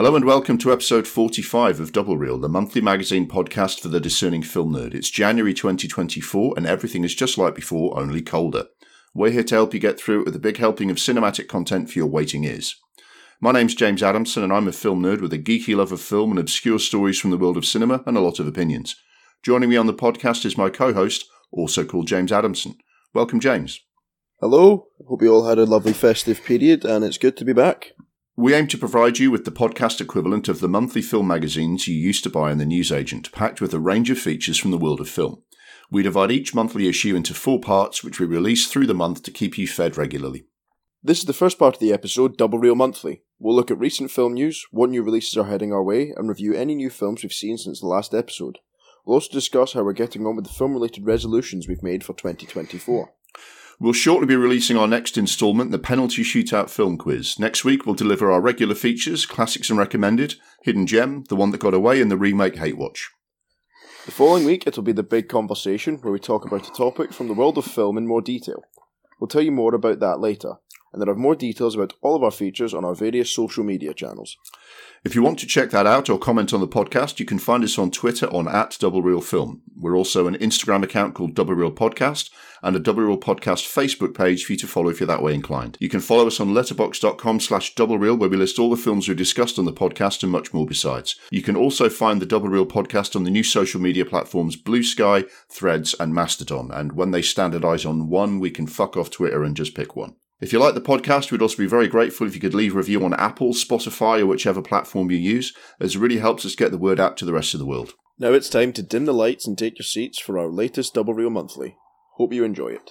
Hello and welcome to episode 45 of Double Reel, the monthly magazine podcast for the discerning film nerd. It's January 2024 and everything is just like before, only colder. We're here to help you get through it with a big helping of cinematic content for your waiting ears. My name's James Adamson and I'm a film nerd with a geeky love of film and obscure stories from the world of cinema and a lot of opinions. Joining me on the podcast is my co-host, also called James Adamson. Welcome, James. Hello, hope you all had a lovely festive period and it's good to be back. We aim to provide you with the podcast equivalent of the monthly film magazines you used to buy in the newsagent, packed with a range of features from the world of film. We divide each monthly issue into four parts, which we release through the month to keep you fed regularly. This is the first part of the episode, Double Reel Monthly. We'll look at recent film news, what new releases are heading our way, and review any new films we've seen since the last episode. We'll also discuss how we're getting on with the film related resolutions we've made for 2024. We'll shortly be releasing our next instalment, the Penalty Shootout Film Quiz. Next week, we'll deliver our regular features, classics and recommended, Hidden Gem, The One That Got Away, and the remake Hate Watch. The following week, it'll be the big conversation where we talk about a topic from the world of film in more detail. We'll tell you more about that later, and there are more details about all of our features on our various social media channels. If you want to check that out or comment on the podcast, you can find us on Twitter on at Double Reel Film. We're also an Instagram account called Double Reel Podcast and a Double Reel Podcast Facebook page for you to follow if you're that way inclined. You can follow us on letterboxd.com slash Double Reel where we list all the films we've discussed on the podcast and much more besides. You can also find the Double Reel Podcast on the new social media platforms Blue Sky, Threads and Mastodon. And when they standardize on one, we can fuck off Twitter and just pick one. If you like the podcast, we'd also be very grateful if you could leave a review on Apple, Spotify, or whichever platform you use, as it really helps us get the word out to the rest of the world. Now it's time to dim the lights and take your seats for our latest Double Reel Monthly. Hope you enjoy it.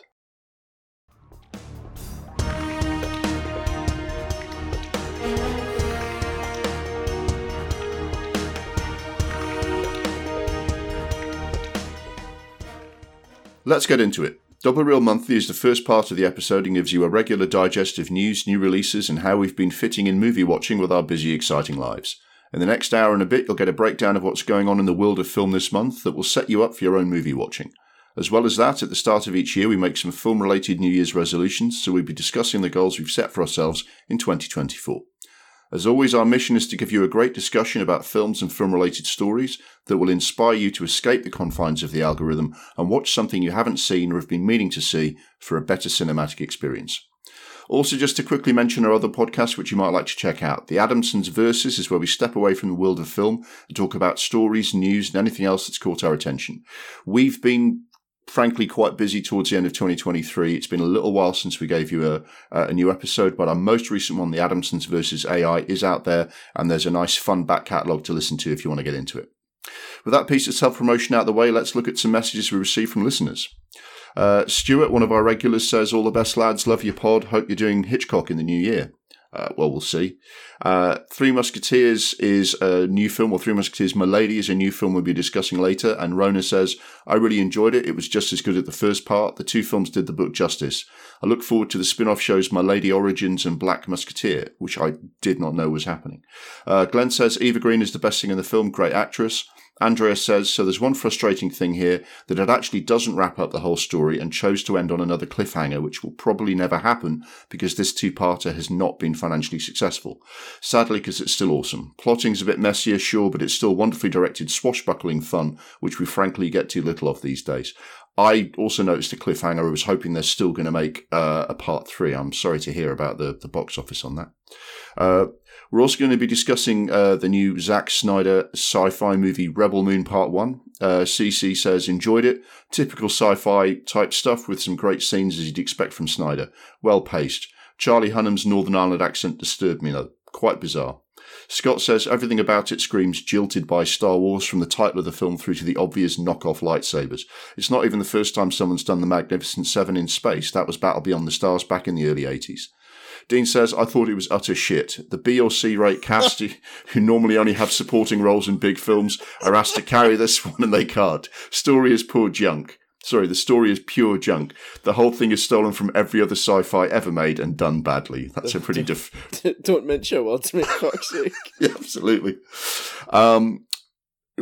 Let's get into it. Double Reel Monthly is the first part of the episode and gives you a regular digest of news, new releases, and how we've been fitting in movie watching with our busy, exciting lives. In the next hour and a bit, you'll get a breakdown of what's going on in the world of film this month that will set you up for your own movie watching. As well as that, at the start of each year, we make some film related New Year's resolutions, so we'll be discussing the goals we've set for ourselves in 2024. As always, our mission is to give you a great discussion about films and film related stories that will inspire you to escape the confines of the algorithm and watch something you haven't seen or have been meaning to see for a better cinematic experience. Also, just to quickly mention our other podcasts which you might like to check out. The Adamsons Versus is where we step away from the world of film and talk about stories, news, and anything else that's caught our attention. We've been frankly quite busy towards the end of 2023. It's been a little while since we gave you a, a new episode, but our most recent one, The Adamsons versus AI, is out there, and there's a nice fun back catalogue to listen to if you want to get into it. With that piece of self promotion out of the way, let's look at some messages we received from listeners. Uh, Stuart, one of our regulars, says, All the best, lads. Love your pod. Hope you're doing Hitchcock in the new year. Uh, well, we'll see. Uh, Three Musketeers is a new film, or Three Musketeers Milady is a new film we'll be discussing later. And Rona says, I really enjoyed it. It was just as good as the first part. The two films did the book justice. I look forward to the spin off shows Milady Origins and Black Musketeer, which I did not know was happening. Uh, Glenn says, Eva Green is the best thing in the film, great actress. Andrea says, so there's one frustrating thing here that it actually doesn't wrap up the whole story and chose to end on another cliffhanger, which will probably never happen because this two-parter has not been financially successful. Sadly, because it's still awesome. Plotting's a bit messier, sure, but it's still wonderfully directed swashbuckling fun, which we frankly get too little of these days. I also noticed a cliffhanger. I was hoping they're still going to make uh, a part three. I'm sorry to hear about the, the box office on that. Uh, we're also going to be discussing uh, the new Zack Snyder sci-fi movie Rebel Moon Part One. Uh, CC says enjoyed it. Typical sci-fi type stuff with some great scenes as you'd expect from Snyder. Well paced. Charlie Hunnam's Northern Ireland accent disturbed me though. Quite bizarre. Scott says everything about it screams jilted by Star Wars from the title of the film through to the obvious knockoff lightsabers. It's not even the first time someone's done the Magnificent Seven in space. That was Battle Beyond the Stars back in the early 80s. Dean says, I thought it was utter shit. The B or C rate cast, who normally only have supporting roles in big films, are asked to carry this one and they can't. Story is poor junk. Sorry, the story is pure junk. The whole thing is stolen from every other sci-fi ever made and done badly. That's a pretty diff. Don't mention fuck's sake. yeah, absolutely. Um,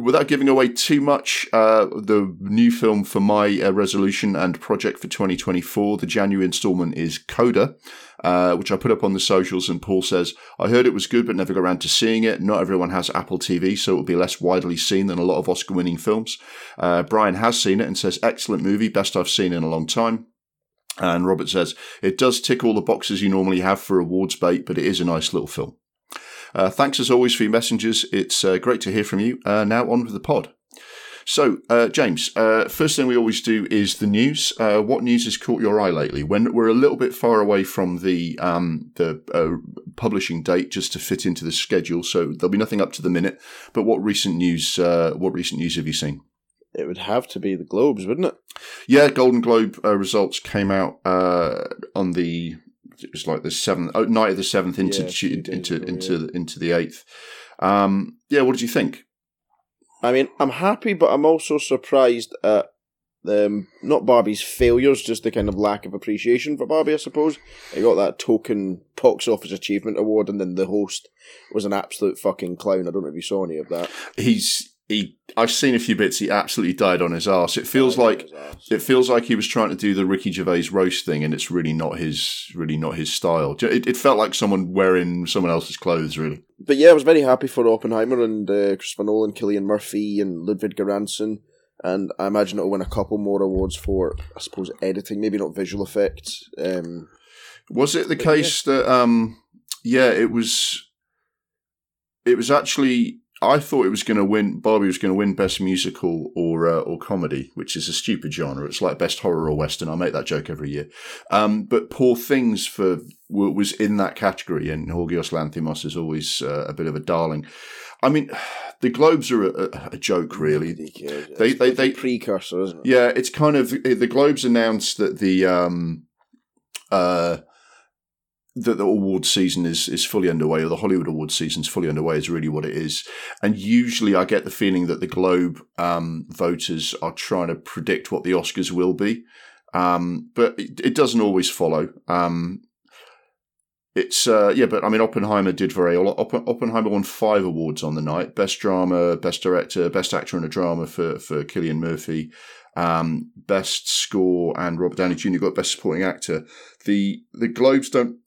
without giving away too much, uh, the new film for my uh, resolution and project for 2024, the January installment is Coda, uh, which I put up on the socials. And Paul says, I heard it was good, but never got around to seeing it. Not everyone has Apple TV, so it will be less widely seen than a lot of Oscar winning films. Uh, Brian has seen it and says, excellent movie, best I've seen in a long time. And Robert says, it does tick all the boxes you normally have for awards bait, but it is a nice little film. Uh, thanks as always for your messengers. It's uh, great to hear from you. Uh, now on with the pod. So, uh, James, uh, first thing we always do is the news. Uh, what news has caught your eye lately? When we're a little bit far away from the um, the publishing date, just to fit into the schedule, so there'll be nothing up to the minute. But what recent news? what recent news have you seen? It would have to be the Globes, wouldn't it? Yeah, Golden Globe results came out on the it was like the seventh oh, night of the seventh into yeah, into ago, into yeah. into the eighth. Um, yeah, what did you think? I mean, I'm happy, but I'm also surprised at um, not Barbie's failures, just the kind of lack of appreciation for Barbie, I suppose. I got that token box office achievement award, and then the host was an absolute fucking clown. I don't know if you saw any of that. He's he I've seen a few bits. He absolutely died on his ass. It feels like it feels like he was trying to do the Ricky Gervais roast thing, and it's really not his really not his style. It, it felt like someone wearing someone else's clothes, really. But yeah, I was very happy for Oppenheimer and uh, Christopher Nolan, Cillian Murphy, and Ludwig Göransson. And I imagine it'll win a couple more awards for, I suppose, editing, maybe not visual effects. Um, was it the case yeah. that, um, yeah, it was, it was actually I thought it was going to win. Barbie was going to win Best Musical or uh, or Comedy, which is a stupid genre. It's like Best Horror or Western. I make that joke every year. Um, but Poor Things for was in that category, and Yorgos Lanthimos is always uh, a bit of a darling. I mean, the Globes are a, a joke, really. They they they precursor, isn't it? Yeah, it's kind of the Globes announced that the um, uh, that the awards season is is fully underway, or the Hollywood awards season is fully underway, is really what it is. And usually, I get the feeling that the Globe um, voters are trying to predict what the Oscars will be, um, but it, it, doesn't always follow. Um, it's uh, yeah, but I mean, Oppenheimer did very well. Oppenheimer won five awards on the night: best drama, best director, best actor in a drama for for Cillian Murphy. Um, best score and Robert Downey Jr. got best supporting actor. The the Globes don't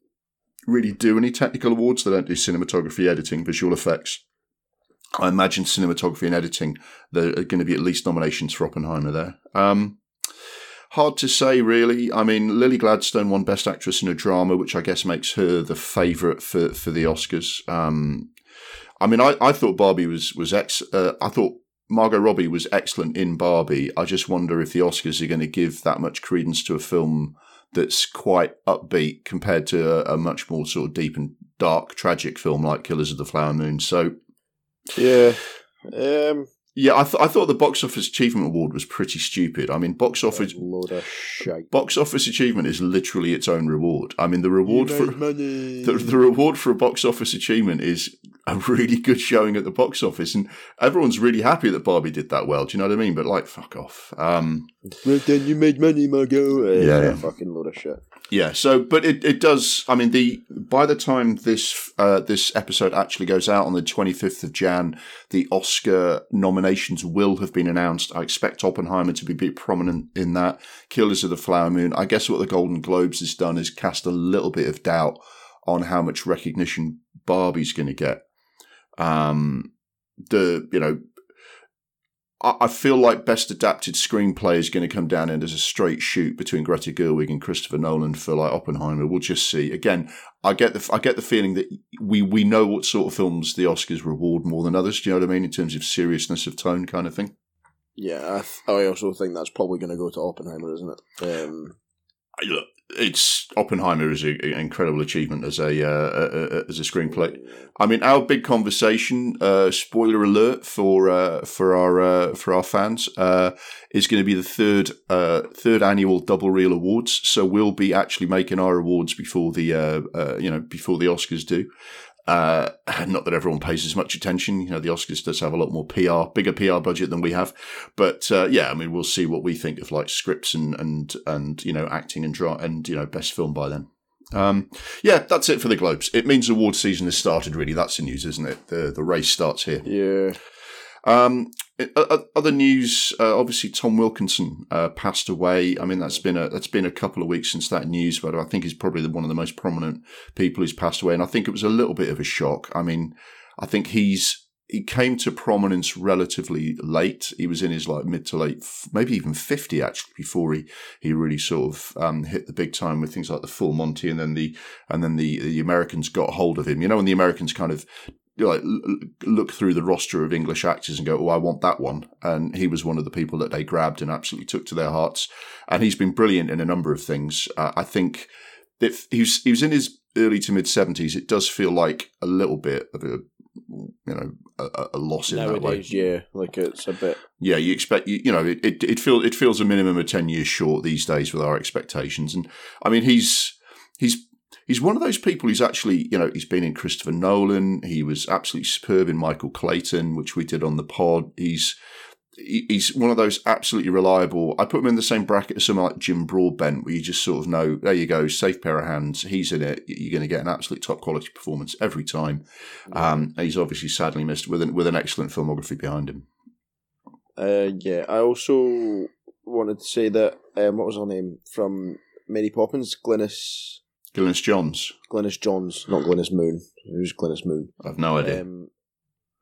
really do any technical awards. They don't do cinematography, editing, visual effects. I imagine cinematography and editing, there are going to be at least nominations for Oppenheimer there. Um, hard to say, really. I mean, Lily Gladstone won Best Actress in a Drama, which I guess makes her the favourite for, for the Oscars. Um, I mean, I, I thought Barbie was was ex. Uh, I thought Margot Robbie was excellent in Barbie. I just wonder if the Oscars are going to give that much credence to a film that's quite upbeat compared to a, a, much more sort of deep and dark, tragic film like Killers of the Flower Moon. So, yeah, um, yeah, I, th- I thought the box office achievement award was pretty stupid. I mean, box office load of shite. Box office achievement is literally its own reward. I mean, the reward for the, the reward for a box office achievement is a really good showing at the box office, and everyone's really happy that Barbie did that well. Do you know what I mean? But like, fuck off. Um, well, then you made money, Margot. Uh, yeah, yeah, fucking load of shit. Yeah. So, but it, it does. I mean, the by the time this uh, this episode actually goes out on the twenty fifth of Jan, the Oscar nominations will have been announced. I expect Oppenheimer to be bit prominent in that. Killers of the Flower Moon. I guess what the Golden Globes has done is cast a little bit of doubt on how much recognition Barbie's going to get. Um, the you know, I, feel like best adapted screenplay is going to come down in as a straight shoot between Greta Gerwig and Christopher Nolan for like Oppenheimer. We'll just see. Again, I get the I get the feeling that we we know what sort of films the Oscars reward more than others. Do you know what I mean in terms of seriousness of tone, kind of thing? Yeah, I, th- I also think that's probably going to go to Oppenheimer, isn't it? Um, look, it's Oppenheimer is an incredible achievement as a, uh, as a screenplay. I mean, our big conversation, uh, spoiler alert for uh, for our uh, for our fans, uh, is going to be the third uh, third annual Double Reel Awards. So we'll be actually making our awards before the you know before the Oscars do. Uh, not that everyone pays as much attention. You know, the Oscars does have a lot more PR, bigger PR budget than we have. But uh, yeah, I mean, we'll see what we think of like scripts and and and you know acting and draw and you know best film by then. Um, yeah, that's it for the Globes. It means award season has started. Really, that's the news, isn't it? The the race starts here. Yeah. Um, other news, uh, obviously Tom Wilkinson uh, passed away. I mean, that's been a that's been a couple of weeks since that news, but I think he's probably one of the most prominent people who's passed away, and I think it was a little bit of a shock. I mean, I think he's he came to prominence relatively late. He was in his like mid to late, maybe even fifty actually, before he he really sort of um, hit the big time with things like the Full Monty, and then the and then the the Americans got hold of him. You know, when the Americans kind of like look through the roster of English actors and go, "Oh, I want that one," and he was one of the people that they grabbed and absolutely took to their hearts. And he's been brilliant in a number of things. Uh, I think if he was he was in his early to mid seventies, it does feel like a little bit of a you know a, a loss in Nowadays, that way. Yeah, like it's a bit. Yeah, you expect you, you know it, it it feels it feels a minimum of ten years short these days with our expectations, and I mean he's he's he's one of those people who's actually, you know, he's been in Christopher Nolan. He was absolutely superb in Michael Clayton, which we did on the pod. He's he's one of those absolutely reliable. I put him in the same bracket as someone like Jim Broadbent, where you just sort of know, there you go, safe pair of hands. He's in it. You're going to get an absolute top quality performance every time. Um, he's obviously sadly missed with an, with an excellent filmography behind him. Uh, yeah, I also wanted to say that um, what was her name from Mary Poppins, Glynis Glynis Johns. Glynis Johns, not Glynis Moon. Who's Glynis Moon? I've no idea. Um,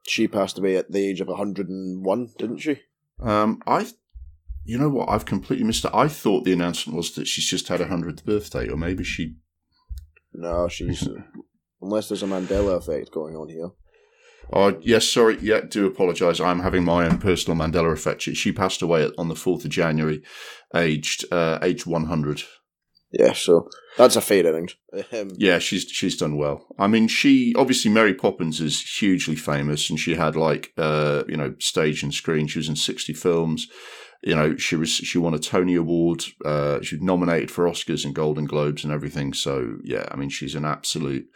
she passed away at the age of 101, didn't she? Um, I, you know what? I've completely missed it. I thought the announcement was that she's just had her hundredth birthday, or maybe she. No, she's unless there's a Mandela effect going on here. Oh yes, sorry. Yeah, do apologise. I'm having my own personal Mandela effect. She passed away on the fourth of January, aged uh, aged 100. Yeah, so that's a fair innings. Um, yeah, she's she's done well. I mean, she obviously Mary Poppins is hugely famous, and she had like uh, you know stage and screen. She was in sixty films. You know, she was she won a Tony Award. Uh, she was nominated for Oscars and Golden Globes and everything. So yeah, I mean, she's an absolute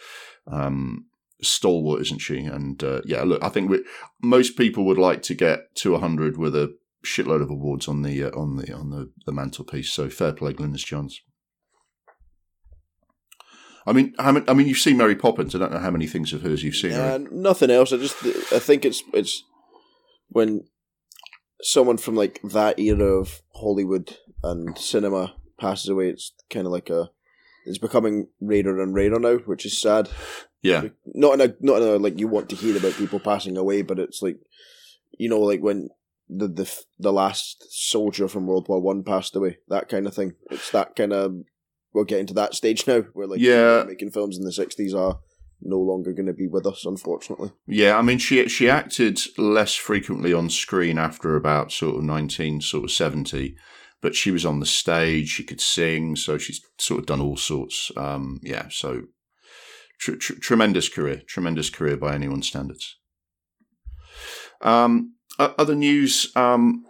um, stalwart, isn't she? And uh, yeah, look, I think we, most people would like to get to hundred with a shitload of awards on the uh, on the on the, the mantelpiece. So fair play, Glynis Johns. I mean, I mean, I mean, you've seen Mary Poppins. I don't know how many things of hers you've seen. Uh, nothing else. I just, I think it's it's when someone from like that era of Hollywood and cinema passes away. It's kind of like a, it's becoming rarer and rarer now, which is sad. Yeah, not in a not in a like you want to hear about people passing away, but it's like, you know, like when the the the last soldier from World War One passed away, that kind of thing. It's that kind of we're getting to that stage now where like yeah. making films in the sixties are no longer going to be with us, unfortunately. Yeah, I mean, she she acted less frequently on screen after about sort of nineteen sort of seventy, but she was on the stage. She could sing, so she's sort of done all sorts. Um, yeah, so tr- tr- tremendous career, tremendous career by anyone's standards. Um, other news. Um,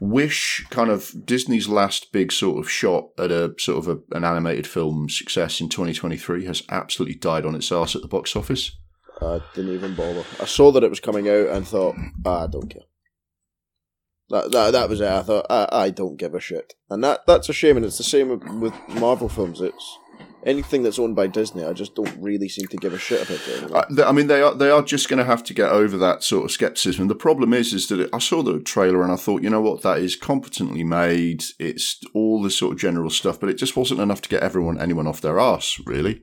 Wish, kind of Disney's last big sort of shot at a sort of a, an animated film success in 2023, has absolutely died on its ass at the box office. I didn't even bother. I saw that it was coming out and thought, ah, I don't care. That, that that was it. I thought I, I don't give a shit, and that that's a shame. And it's the same with Marvel films. It's anything that's owned by Disney, I just don't really seem to give a shit about it. I, I mean, they are they are just going to have to get over that sort of skepticism. The problem is, is that it, I saw the trailer and I thought, you know what, that is competently made. It's all the sort of general stuff, but it just wasn't enough to get everyone anyone off their ass, really.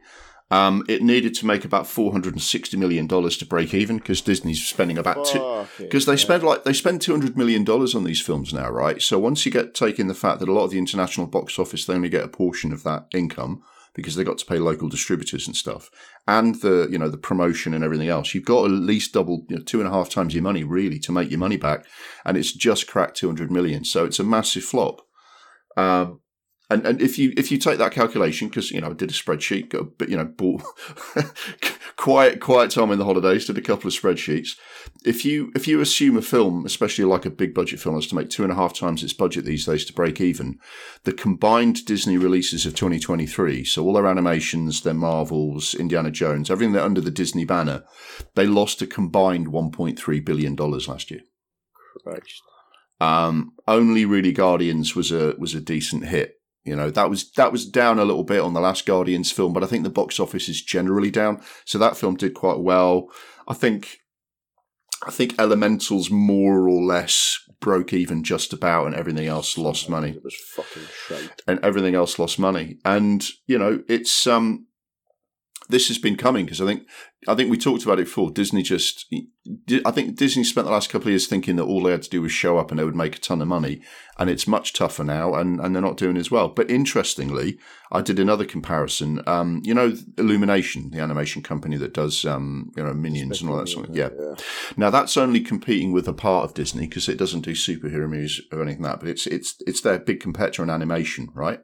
Um, it needed to make about four hundred and sixty million dollars to break even because Disney's spending about two because they yeah. spend like they spend two hundred million dollars on these films now, right? So once you get taking the fact that a lot of the international box office they only get a portion of that income, because they got to pay local distributors and stuff, and the you know the promotion and everything else. You've got at least double, you know, two and a half times your money really to make your money back, and it's just cracked two hundred million. So it's a massive flop. Um, and and if you if you take that calculation, because you know I did a spreadsheet, but you know bought quiet quiet time in the holidays, did a couple of spreadsheets. If you if you assume a film, especially like a big budget film, has to make two and a half times its budget these days to break even, the combined Disney releases of 2023, so all their animations, their Marvels, Indiana Jones, everything that under the Disney banner, they lost a combined 1.3 billion dollars last year. Christ. Um, only really Guardians was a was a decent hit you know, that was that was down a little bit on the last Guardians film, but I think the box office is generally down. So that film did quite well. I think I think Elementals more or less broke even just about, and everything else lost money. It was fucking shite. and everything else lost money. And you know, it's um, this has been coming because I think I think we talked about it before. Disney just, I think Disney spent the last couple of years thinking that all they had to do was show up and they would make a ton of money, and it's much tougher now, and and they're not doing as well. But interestingly, I did another comparison. Um, you know, Illumination, the animation company that does um, you know, Minions and all that sort of yeah. yeah. Now that's only competing with a part of Disney because it doesn't do superhero movies or anything like that, but it's it's it's their big competitor in animation, right?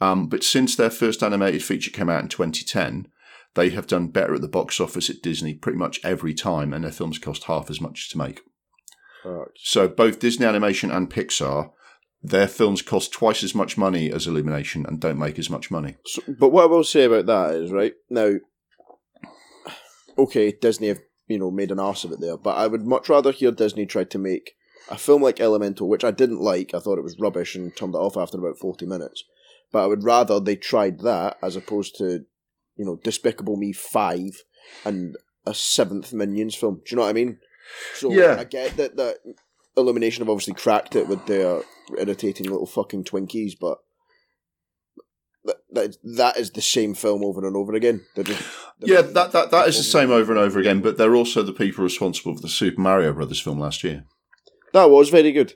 Um, but since their first animated feature came out in 2010, they have done better at the box office at Disney pretty much every time, and their films cost half as much to make. Alright. So both Disney Animation and Pixar, their films cost twice as much money as Illumination and don't make as much money. So, but what I will say about that is right now. Okay, Disney have you know made an arse of it there, but I would much rather hear Disney try to make a film like Elemental, which I didn't like. I thought it was rubbish and turned it off after about forty minutes. But I would rather they tried that as opposed to you know Despicable Me five and a seventh Minions film. Do you know what I mean? So Yeah. I get that that Illumination have obviously cracked it with their irritating little fucking Twinkies, but that, that that is the same film over and over again. They're just, they're Yeah, that, that, that is the same over and over again, but they're also the people responsible for the Super Mario Brothers film last year. That was very good,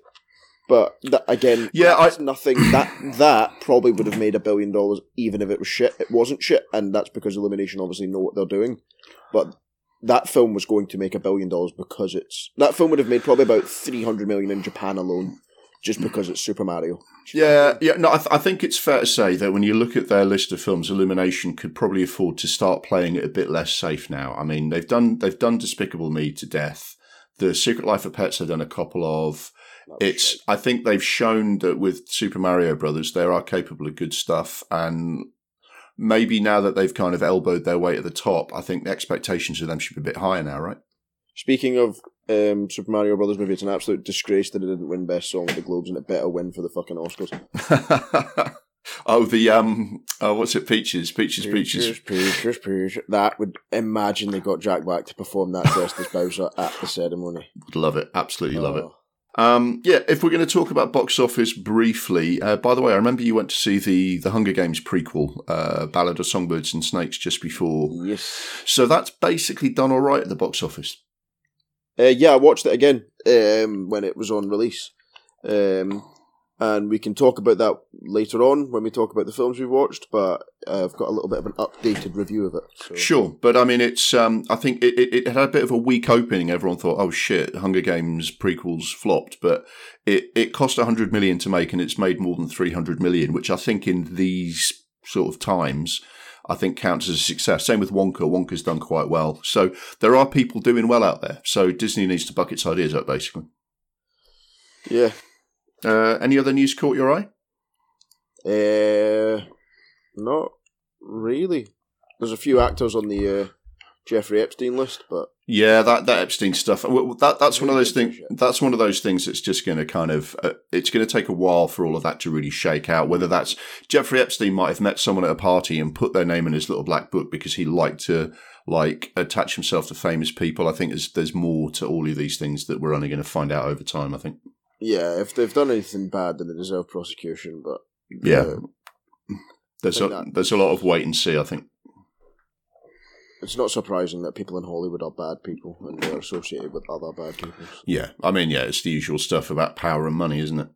but that, again, Yeah, that's nothing. That that probably would have made a billion dollars even if it was shit. It wasn't shit, and that's because Illumination obviously know what they're doing. But that film was going to make a billion dollars because it's that film would have made probably about three hundred million in Japan alone, just because it's Super Mario. Yeah, yeah. No, I, th- I think it's fair to say that when you look at their list of films, Illumination could probably afford to start playing it a bit less safe now. I mean, they've done they've done Despicable Me to death. The Secret Life of Pets have done a couple of. It's. I think they've shown that with Super Mario Brothers, they are capable of good stuff, and maybe now that they've kind of elbowed their way to the top, I think the expectations of them should be a bit higher now, right? Speaking of um, Super Mario Brothers movie, it's an absolute disgrace that it didn't win Best Song at the Globes, and it better win for the fucking Oscars. oh, the um, oh, what's it? Peaches, Peaches, Peaches. Peaches, Peaches. That would imagine they got Jack Black to perform that dressed as Bowser at the ceremony. Would Love it, absolutely love it. Um, yeah, if we're going to talk about box office briefly, uh, by the way, I remember you went to see the the Hunger Games prequel, uh, Ballad of Songbirds and Snakes, just before. Yes. So that's basically done all right at the box office. Uh, yeah, I watched it again um, when it was on release. Um, and we can talk about that later on when we talk about the films we've watched, but uh, I've got a little bit of an updated review of it. So. Sure, but I mean, it's. Um, I think it, it, it had a bit of a weak opening. Everyone thought, "Oh shit, Hunger Games prequels flopped," but it it cost hundred million to make, and it's made more than three hundred million, which I think in these sort of times. I think counts as a success. Same with Wonka. Wonka's done quite well. So there are people doing well out there. So Disney needs to buck its ideas up, basically. Yeah. Uh, any other news caught your eye? Uh, not really. There's a few actors on the uh, Jeffrey Epstein list, but Yeah, that, that Epstein stuff. well, That that's one of those things. That's one of those things that's just going to kind of. Uh, it's going to take a while for all of that to really shake out. Whether that's Jeffrey Epstein might have met someone at a party and put their name in his little black book because he liked to like attach himself to famous people. I think there's there's more to all of these things that we're only going to find out over time. I think. Yeah, if they've done anything bad, then they deserve prosecution. But Yeah. uh, There's a, that- there's a lot of wait and see. I think. it's not surprising that people in Hollywood are bad people and they're associated with other bad people. Yeah, I mean, yeah, it's the usual stuff about power and money, isn't it?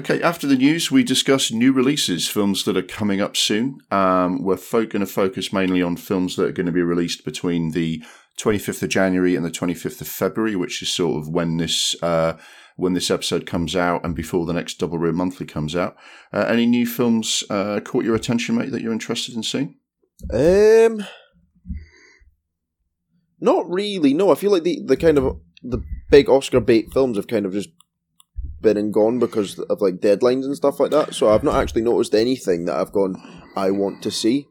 Okay, after the news, we discuss new releases, films that are coming up soon. Um, we're fo- going to focus mainly on films that are going to be released between the 25th of January and the 25th of February, which is sort of when this uh, when this episode comes out and before the next Double Reel Monthly comes out. Uh, any new films uh, caught your attention, mate, that you're interested in seeing? Um, not really. No, I feel like the the kind of the big Oscar bait films have kind of just been and gone because of like deadlines and stuff like that. So I've not actually noticed anything that I've gone. I want to see.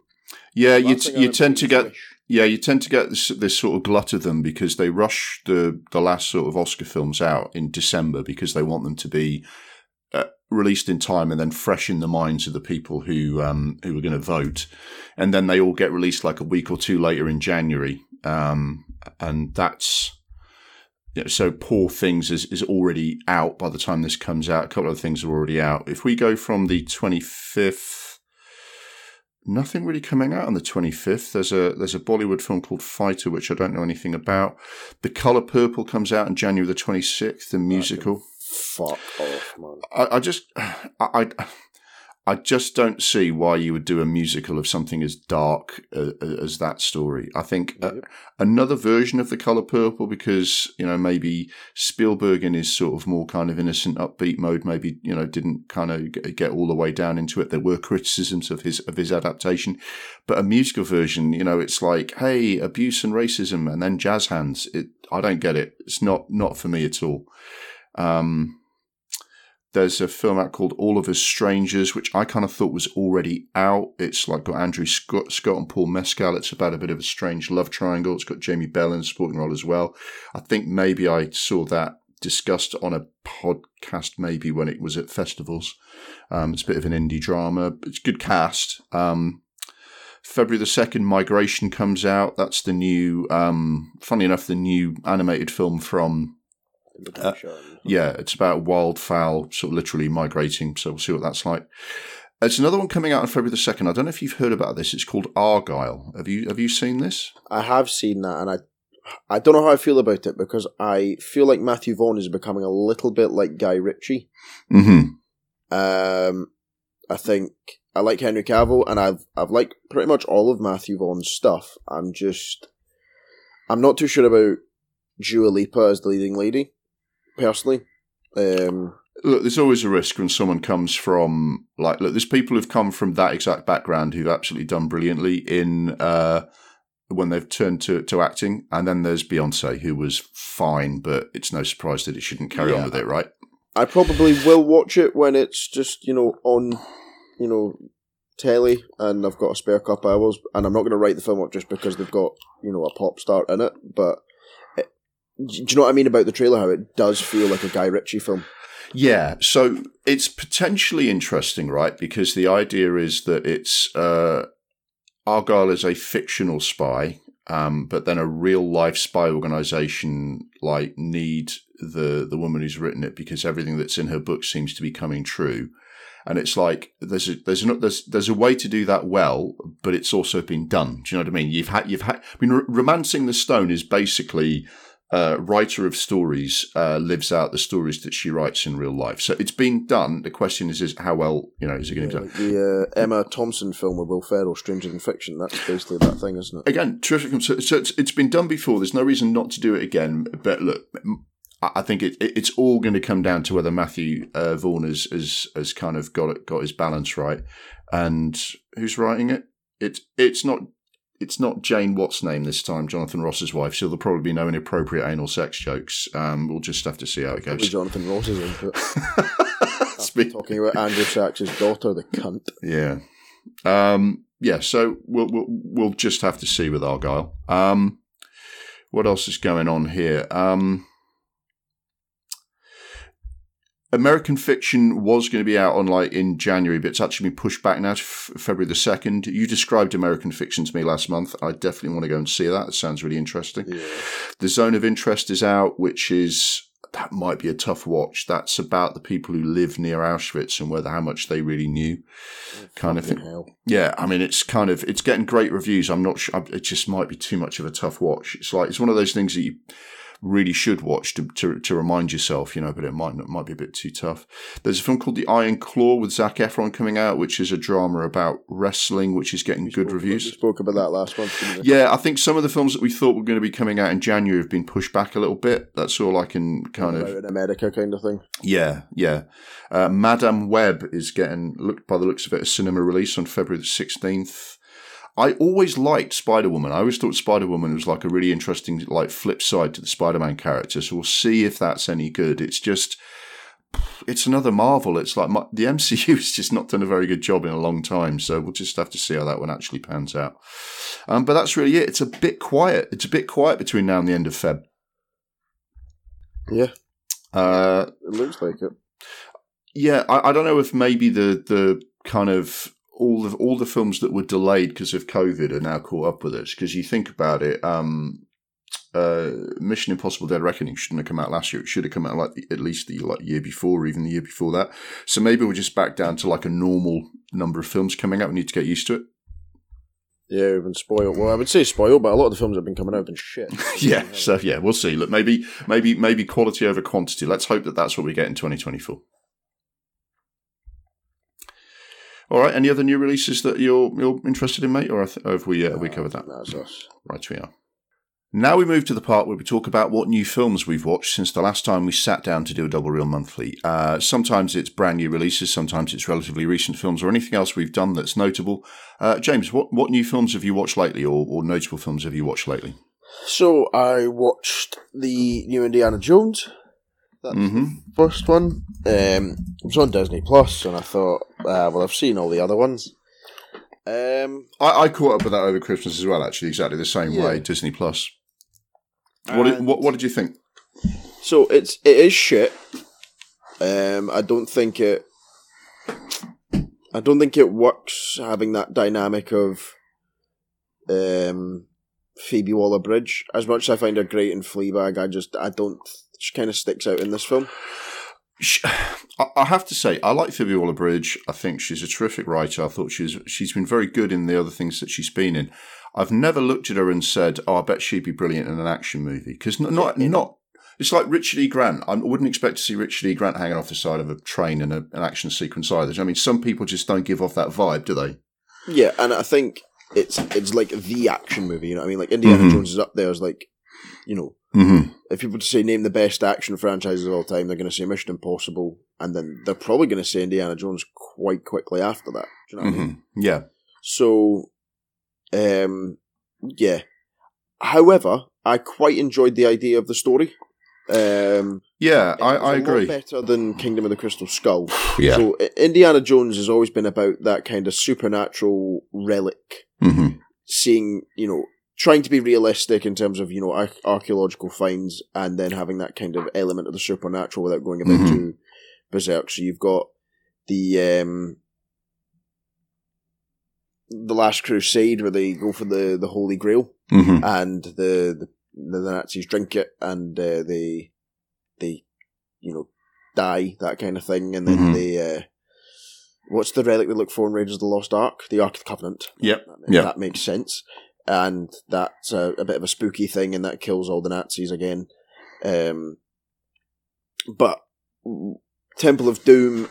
Yeah, you, t- you tend to get Wish. Yeah, you tend to get this, this sort of glut of them because they rush the the last sort of Oscar films out in December because they want them to be uh, released in time and then fresh in the minds of the people who um, who are going to vote, and then they all get released like a week or two later in January, um, and that's. You know, so poor things is, is already out by the time this comes out. A couple of things are already out. If we go from the twenty fifth nothing really coming out on the 25th. There's a there's a Bollywood film called Fighter, which I don't know anything about. The Color Purple comes out in January the 26th, the musical. Fuck off, man. I, I just I, I I just don't see why you would do a musical of something as dark uh, as that story. I think uh, yep. another version of the color purple, because you know maybe Spielberg in his sort of more kind of innocent, upbeat mode, maybe you know didn't kind of get all the way down into it. There were criticisms of his of his adaptation, but a musical version, you know, it's like hey, abuse and racism, and then jazz hands. It, I don't get it. It's not not for me at all. Um, there's a film out called All of Us Strangers, which I kind of thought was already out. It's like got Andrew Scott, Scott and Paul Mescal. It's about a bit of a strange love triangle. It's got Jamie Bell in a supporting role as well. I think maybe I saw that discussed on a podcast maybe when it was at festivals. Um, it's a bit of an indie drama. It's good cast. Um, February the 2nd, Migration comes out. That's the new, um, funny enough, the new animated film from uh, yeah, it's about wildfowl sort of literally migrating. So we'll see what that's like. It's another one coming out on February the second. I don't know if you've heard about this. It's called Argylle. Have you have you seen this? I have seen that, and I I don't know how I feel about it because I feel like Matthew Vaughn is becoming a little bit like Guy Ritchie. hmm Um, I think I like Henry Cavill, and I've I've liked pretty much all of Matthew Vaughn's stuff. I'm just I'm not too sure about Dua Lipa as the leading lady personally. Um, look, there's always a risk when someone comes from like look. There's people who've come from that exact background who've absolutely done brilliantly in uh, when they've turned to to acting, and then there's Beyonce who was fine, but it's no surprise that it shouldn't carry yeah. on with it, right? I probably will watch it when it's just you know on, you know, telly, and I've got a spare couple hours, and I'm not going to write the film up just because they've got you know a pop star in it, but do you know what I mean about the trailer? How it does feel like a Guy Ritchie film. Yeah, so it's potentially interesting, right? Because the idea is that it's uh, Argylle is a fictional spy, um, but then a real life spy organization like need the the woman who's written it because everything that's in her book seems to be coming true. And it's like there's a there's a, there's there's a way to do that well, but it's also been done. Do you know what I mean? You've had you've had. I mean, romancing the stone is basically uh, writer of stories uh, lives out the stories that she writes in real life. So it's been done. The question is, is how well you know is it going to be done? the uh, Emma Thompson film with Will Ferrell, Stranger Than Fiction. That's basically that thing, isn't it? Again, terrific. So, so it's, it's been done before. There's no reason not to do it again. But look, I think it, it's all going to come down to whether Matthew uh, Vaughn has, has has kind of got it, got his balance right, and who's writing it. It's it's not it's not Jane Watt's name this time, Jonathan Ross's wife, so there'll probably be no inappropriate anal sex jokes. Um, we'll just have to see how it goes. Probably Jonathan Ross's input. Speak- talking about Andrew Sachs's daughter, the cunt. Yeah. Um, yeah, so we'll, we'll, we'll just have to see with Argylle. Um, what else is going on here? Um, American Fiction was going to be out on like in January, but it's actually been pushed back now to f- February the second. You described American Fiction to me last month. I definitely want to go and see that. It sounds really interesting. Yeah. The Zone of Interest is out, which is that might be a tough watch. That's about the people who live near Auschwitz and whether how much they really knew, kind of thing. Hell. Yeah, I mean, it's kind of it's getting great reviews. I'm not sure. It just might be too much of a tough watch. It's like it's one of those things that you really should watch to, to, to remind yourself, you know, but it might it might be a bit too tough. There's a film called The Iron Claw with Zac Efron coming out, which is a drama about wrestling, which is getting we good spoke, reviews. We spoke about that last month. Yeah, I think some of the films that we thought were going to be coming out in January have been pushed back a little bit. That's all I can kind of in America kind of thing. Yeah, yeah. Uh, Madame Web is getting looked by the looks of it a cinema release on February the sixteenth. I always liked Spider Woman. I always thought Spider Woman was like a really interesting, like flip side to the Spider Man character. So we'll see if that's any good. It's just it's another Marvel. It's like my, the MCU has just not done a very good job in a long time. So we'll just have to see how that one actually pans out. Um, but that's really it. It's a bit quiet. It's a bit quiet between now and the end of Feb. Yeah, Uh, it looks like it. yeah, I, I don't know if maybe the the kind of all the all the films that were delayed because of COVID are now caught up with us. Because you think about it, um, uh, Mission Impossible: Dead Reckoning shouldn't have come out last year. It should have come out like the, at least the like year before, or even the year before that. So maybe we're just back down to like a normal number of films coming out. We need to get used to it. Yeah, we've been spoiled. Well, I would say spoiled, but a lot of the films that have been coming out have been shit. yeah. So yeah, we'll see. Look, maybe maybe maybe quality over quantity. Let's hope that that's what we get in 2024. All right. Any other new releases that you're you're interested in, mate, or have we uh, we covered that? That's us. Right, we are. Now we move to the part where we talk about what new films we've watched since the last time we sat down to do a double reel monthly. Uh, sometimes it's brand new releases, sometimes it's relatively recent films, or anything else we've done that's notable. Uh, James, what, what new films have you watched lately, or, or notable films have you watched lately? So I watched the new Indiana Jones. That's hmm the first one. Um, it was on Disney Plus, and I thought, uh, well, I've seen all the other ones. Um, I, I caught up with that over Christmas as well. Actually, exactly the same Yeah. way. Disney Plus. What did, what what did you think? So it's it is shit. Um, I don't think it. I don't think it works having that dynamic of, um, Phoebe Waller Bridge. As much as I find her great in Fleabag, I just I don't. She kind of sticks out in this film. Sh- I have to say, I like Phoebe Waller-Bridge. I think she's a terrific writer. I thought she's she's been very good in the other things that she's been in. I've never looked at her and said, "Oh, I bet she'd be brilliant in an action movie." Because not not, not it's like Richard E. Grant. I wouldn't expect to see Richard E. Grant hanging off the side of a train in a, an action sequence either. I mean, some people just don't give off that vibe, do they? Yeah, and I think it's it's like the action movie. You know what I mean? Like Indiana Mhm. Jones is up there as like, you know, Mm-hmm. if people to say name the best action franchises of all time, they're going to say Mission Impossible, and then they're probably going to say Indiana Jones quite quickly after that. Do you know what I mean? hmm Yeah. So, um, yeah. However, I quite enjoyed the idea of the story. Um, Yeah, I, I a lot agree. better than Kingdom of the Crystal Skull. Yeah. So, Indiana Jones has always been about that kind of supernatural relic hmm seeing, you know, trying to be realistic in terms of, you know, ar- archaeological finds and then having that kind of element of the supernatural without going a bit Mhm. too berserk. So you've got the, um, the Last Crusade where they go for the, the Holy Grail hmm and the, the, the Nazis drink it and uh, they, they, you know, die, that kind of thing. And then Mhm. they, uh, what's the relic they look for in Raiders of the Lost Ark? The Ark of the Covenant. Yep. That, Yeah. that makes sense. And that's a, a bit of a spooky thing, and that kills all the Nazis again. Um, but Temple of Doom,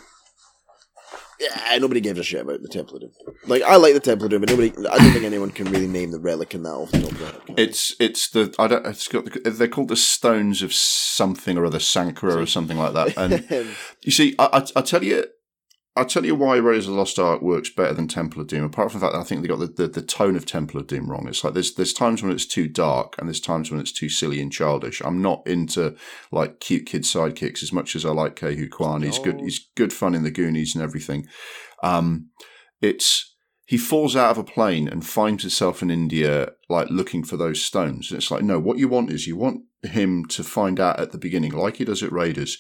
yeah, nobody gives a shit about the Temple of Doom. Like I like the Temple of Doom, but nobody. I don't think anyone can really name the relic in that off the top of their head. It's it's the I don't it's got the, they're called the stones of something or other Sankara or something like that. And you see, I, I, I tell you, I tell you why Raiders of the Lost Ark works better than Temple of Doom. Apart from the fact that I think they got the, the, the tone of Temple of Doom wrong. It's like there's there's times when it's too dark and there's times when it's too silly and childish. I'm not into like cute kid sidekicks as much as I like Ke Huy Quan. He's good. He's good fun in the Goonies and everything. Um, it's he falls out of a plane and finds himself in India, like looking for those stones. And it's like, no, what you want is you want him to find out at the beginning, like he does at Raiders.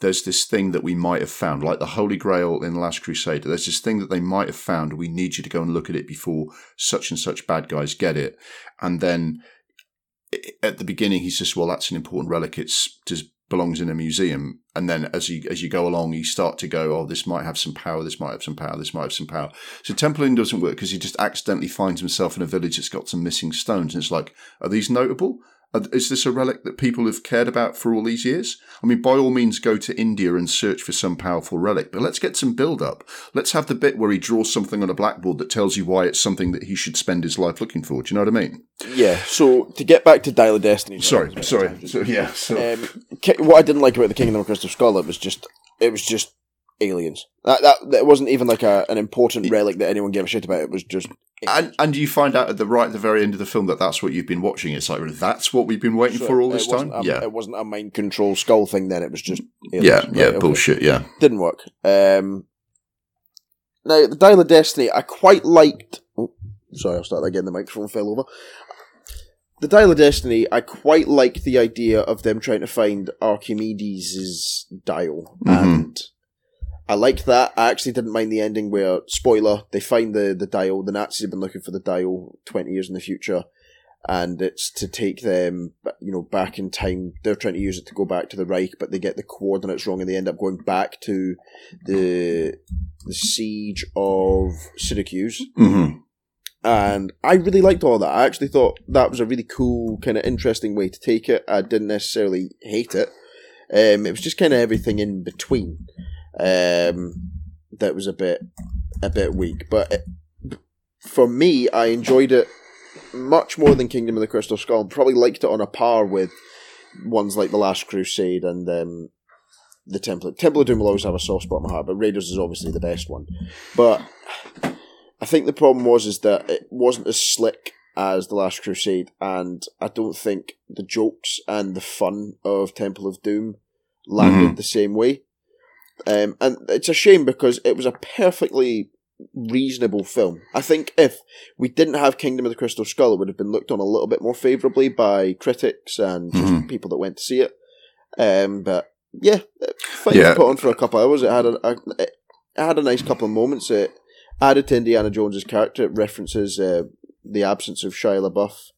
There's this thing that we might have found, like the Holy Grail in The Last Crusade. There's this thing that they might have found. We need you to go and look at it before such and such bad guys get it. And then at the beginning, he says, "Well, that's an important relic. It's just belongs in a museum." And then as you as you go along, you start to go, "Oh, this might have some power. This might have some power. This might have some power." So Templeton doesn't work because he just accidentally finds himself in a village that's got some missing stones, and it's like, are these notable? Is this a relic that people have cared about for all these years? I mean, by all means, go to India and search for some powerful relic, but let's get some build up. Let's have the bit where he draws something on a blackboard that tells you why it's something that he should spend his life looking for. Do you know what I mean? yeah. So to get back to Dial of Destiny. Sorry, sorry. So, yeah. So, Um, what I didn't like about the Kingdom of Crystal Skull, it was just, it was just aliens. That that, that wasn't even like a, an important relic that anyone gave a shit about. It was just And and you find out at the right at the very end of the film that that's what you've been watching. It's like that's what we've been waiting for all this time. a- yeah, it wasn't a mind control skull thing. Then it was just aliens. yeah, Right, yeah. okay. Bullshit. Yeah. Didn't work. Um, now the Dial of Destiny, I quite liked. Oh, sorry, I'll start again. The microphone fell over. The Dial of Destiny, I quite liked the idea of them trying to find Archimedes' dial, Mhm. and I liked that. I actually didn't mind the ending where, spoiler, they find the, the dial. The Nazis have been looking for the dial twenty years in the future, and it's to take them, you know, back in time. They're trying to use it to go back to the Reich, but they get the coordinates wrong, and they end up going back to the the siege of Syracuse. Mm-hmm. And I really liked all that. I actually thought that was a really cool, kind of interesting way to take it. I didn't necessarily hate it. Um, it was just kind of everything in between um, that was a bit a bit weak. But it, for me, I enjoyed it much more than Kingdom of the Crystal Skull. Probably liked it on a par with ones like The Last Crusade and um, the Temple. Temple of Doom will always have a soft spot in my heart, but Raiders is obviously the best one. But I think the problem was is that it wasn't as slick as The Last Crusade, and I don't think the jokes and the fun of Temple of Doom landed the same way. Um, and it's a shame because it was a perfectly reasonable film. I think if we didn't have Kingdom of the Crystal Skull, it would have been looked on a little bit more favourably by critics and just Mhm. people that went to see it. Um, but yeah, fine Yeah. put on for a couple hours. It had a, a it had a nice couple of moments. It added to Indiana Jones's character. It references uh, the absence of Shia LaBeouf.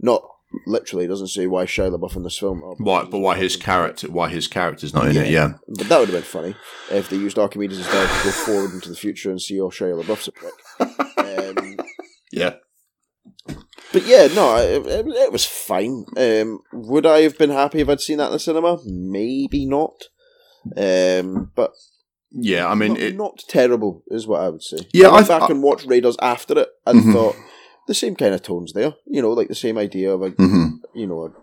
Not literally, doesn't see why Shia LaBeouf in this film. Why? But why his character? Why his character's not in it? Yeah. But that would have been funny if they used Archimedes' dial to go forward into the future and see all Shia LaBeouf's a prick. Um, Yeah. but yeah, no, it, it, it was fine. Um, would I have been happy if I'd seen that in the cinema? Maybe not. Um, but Yeah. I mean, not, it, not terrible is what I would say. Yeah, I went I- back and watched Raiders after it and Mhm. thought the same kind of tones there. You know, like the same idea of a mhm. you know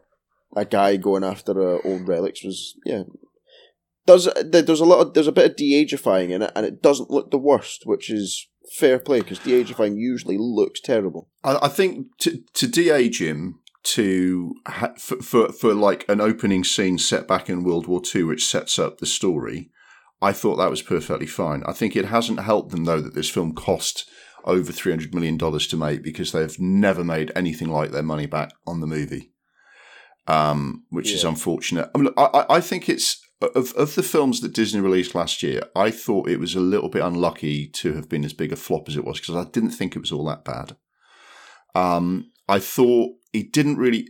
a, a guy going after uh, old relics was yeah. Does there's a lot of there's a bit of de-agifying in it and it doesn't look the worst, which is fair play because de-agifying usually looks terrible. I, I think to to de-age him to ha- for, for for like an opening scene set back in World War Two, which sets up the story. I thought that was perfectly fine. I think it hasn't helped them though that this film cost over three hundred million dollars to make because they've never made anything like their money back on the movie, um, which is unfortunate. I, mean, look, I, I- think it's of of the films that Disney released last year. I thought it was a little bit unlucky to have been as big a flop as it was because I didn't think it was all that bad. Um, I thought it didn't really.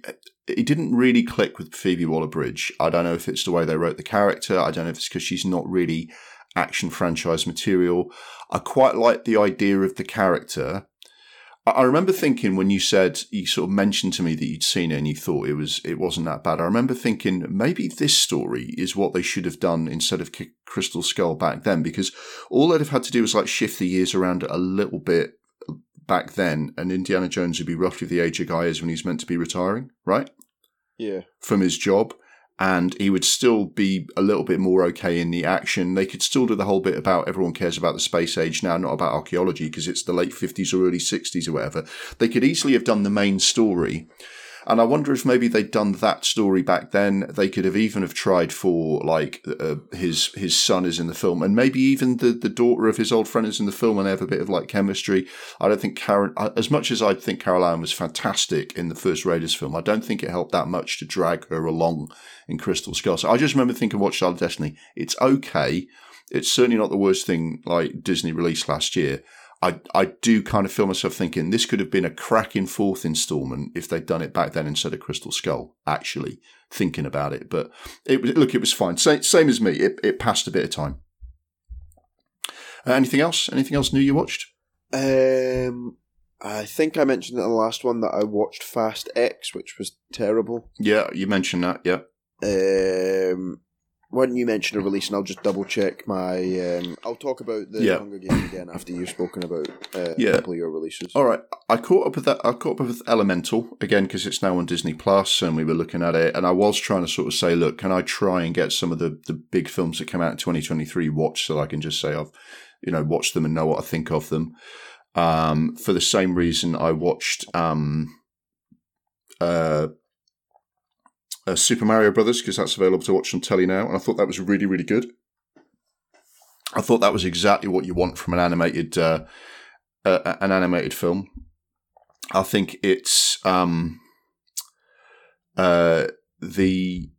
it didn't really click with Phoebe Waller-Bridge. I don't know if it's the way they wrote the character. I don't know if it's because she's not really action franchise material. I quite like the idea of the character. I- remember thinking when you said you sort of mentioned to me that you'd seen it and you thought it was it wasn't that bad. I remember thinking maybe this story is what they should have done instead of Crystal Skull back then because all they'd have had to do was like shift the years around a little bit back then, and Indiana Jones would be roughly the age a guy is when he's meant to be retiring, right? Yeah. From his job. And he would still be a little bit more okay in the action. They could still do the whole bit about everyone cares about the space age now, not about archaeology, because it's the late 50s or early 60s or whatever. They could easily have done the main story. And I wonder if maybe they'd done that story back then. They could have even have tried for like uh, his his son is in the film, and maybe even the, the daughter of his old friend is in the film, and they have a bit of like chemistry. I don't think Karen, as much as I think Karen Allen was fantastic in the first Raiders film, I don't think it helped that much to drag her along in Crystal Skull. So I just remember thinking, watch of Destiny. It's okay. It's certainly not the worst thing like Disney released last year. I, I do kind of feel myself thinking this could have been a cracking fourth installment if they'd done it back then instead of Crystal Skull. Actually, thinking about it, but it was look, it was fine. Same, same as me. It, it passed a bit of time. Uh, anything else? Anything else new you watched? Um, I think I mentioned in the last one that I watched Fast X, which was terrible. Yeah, you mentioned that. Yeah, Um, why don't you mention a release and I'll just double check my. Um, I'll talk about the Yeah. Hunger Games again after you've spoken about uh, Yeah. a couple of your releases. All right, I caught up with that. I caught up with Elemental again because it's now on Disney Plus, and we were looking at it. And I was trying to sort of say, look, can I try and get some of the the big films that come out in 2023 watched, so I can just say I've, you know, watched them and know what I think of them. Um, for the same reason, I watched um, uh, uh, Super Mario Brothers because that's available to watch on telly now, and I thought that was really really good. I thought that was exactly what you want from an animated uh, uh, an animated film. I think it's um, uh, the,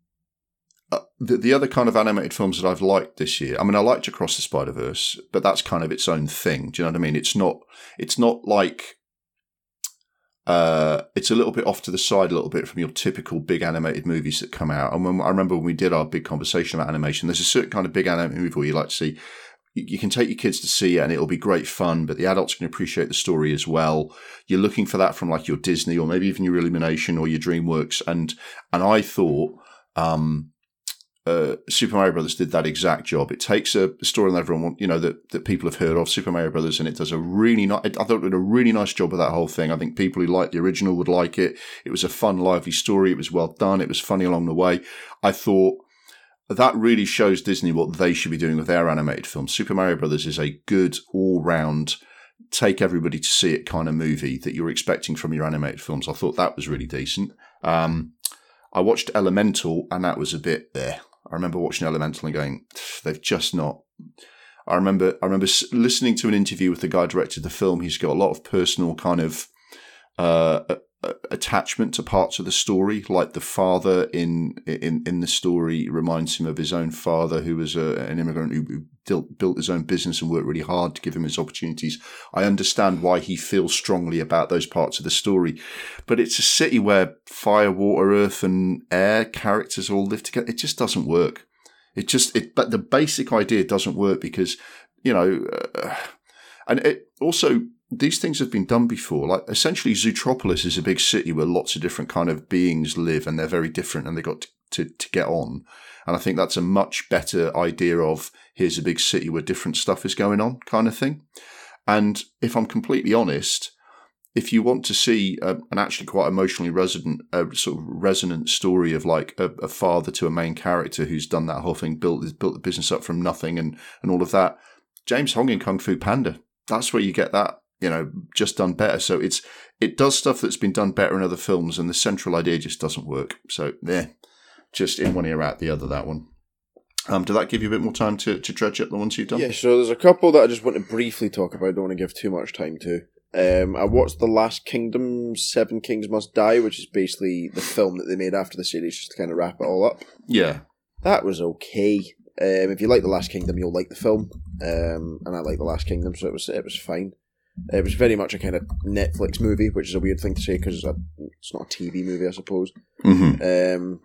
uh, the the other kind of animated films that I've liked this year. I mean, I liked Across the Spider Verse, but that's kind of its own thing. Do you know what I mean? It's not. It's not like. Uh, it's a little bit off to the side, a little bit from your typical big animated movies that come out. And when, I remember when we did our big conversation about animation, there's a certain kind of big animated movie where you like to see you can take your kids to see it and it'll be great fun, but the adults can appreciate the story as well. You're looking for that from like your Disney or maybe even your Illumination or your DreamWorks. And, and I thought, um, uh, Super Mario Brothers did that exact job. It takes a story that everyone, you know, that, that people have heard of, Super Mario Brothers, and it does a really nice. I thought it did a really nice job of that whole thing. I think people who liked the original would like it. It was a fun, lively story. It was well done. It was funny along the way. I thought that really shows Disney what they should be doing with their animated films. Super Mario Brothers is a good all round take everybody to see it kind of movie that you're expecting from your animated films. I thought that was really decent. Um, I watched Elemental and that was a bit there. I remember watching Elemental and going, they've just not. I remember, I remember listening to an interview with the guy who directed the film. He's got a lot of personal kind of uh, a- attachment to parts of the story, like the father in in in the story reminds him of his own father, who was a, an immigrant who built, built his own business and worked really hard to give him his opportunities. I understand why he feels strongly about those parts of the story, but it's a city where fire, water, earth, and air characters all live together. It just doesn't work. It just it, but the basic idea doesn't work because you know, uh, and it also these things have been done before. Like essentially, Zootropolis is a big city where lots of different kind of beings live, and they're very different, and they got to, to, to get on. And I think that's a much better idea of here's a big city where different stuff is going on, kind of thing. And if I'm completely honest, if you want to see a, an actually quite emotionally resonant, uh, sort of resonant story of like a, a father to a main character who's done that whole thing, built built the business up from nothing, and and all of that, James Hong in Kung Fu Panda. That's where you get that, you know, just done better. So it's it does stuff that's been done better in other films, and the central idea just doesn't work. So yeah, just in one ear out the other. That one. Um, did that give you a bit more time to, to dredge up the ones you've done? Yeah, so there's a couple that I just want to briefly talk about. I don't want to give too much time to. Um, I watched The Last Kingdom, Seven Kings Must Die, which is basically the film that they made after the series, just to kind of wrap it all up. Yeah. That was okay. Um, if you like The Last Kingdom, you'll like the film. Um, and I like The Last Kingdom, so it was it was fine. It was very much a kind of Netflix movie, which is a weird thing to say because it's, it's not a TV movie, I suppose. hmm Um,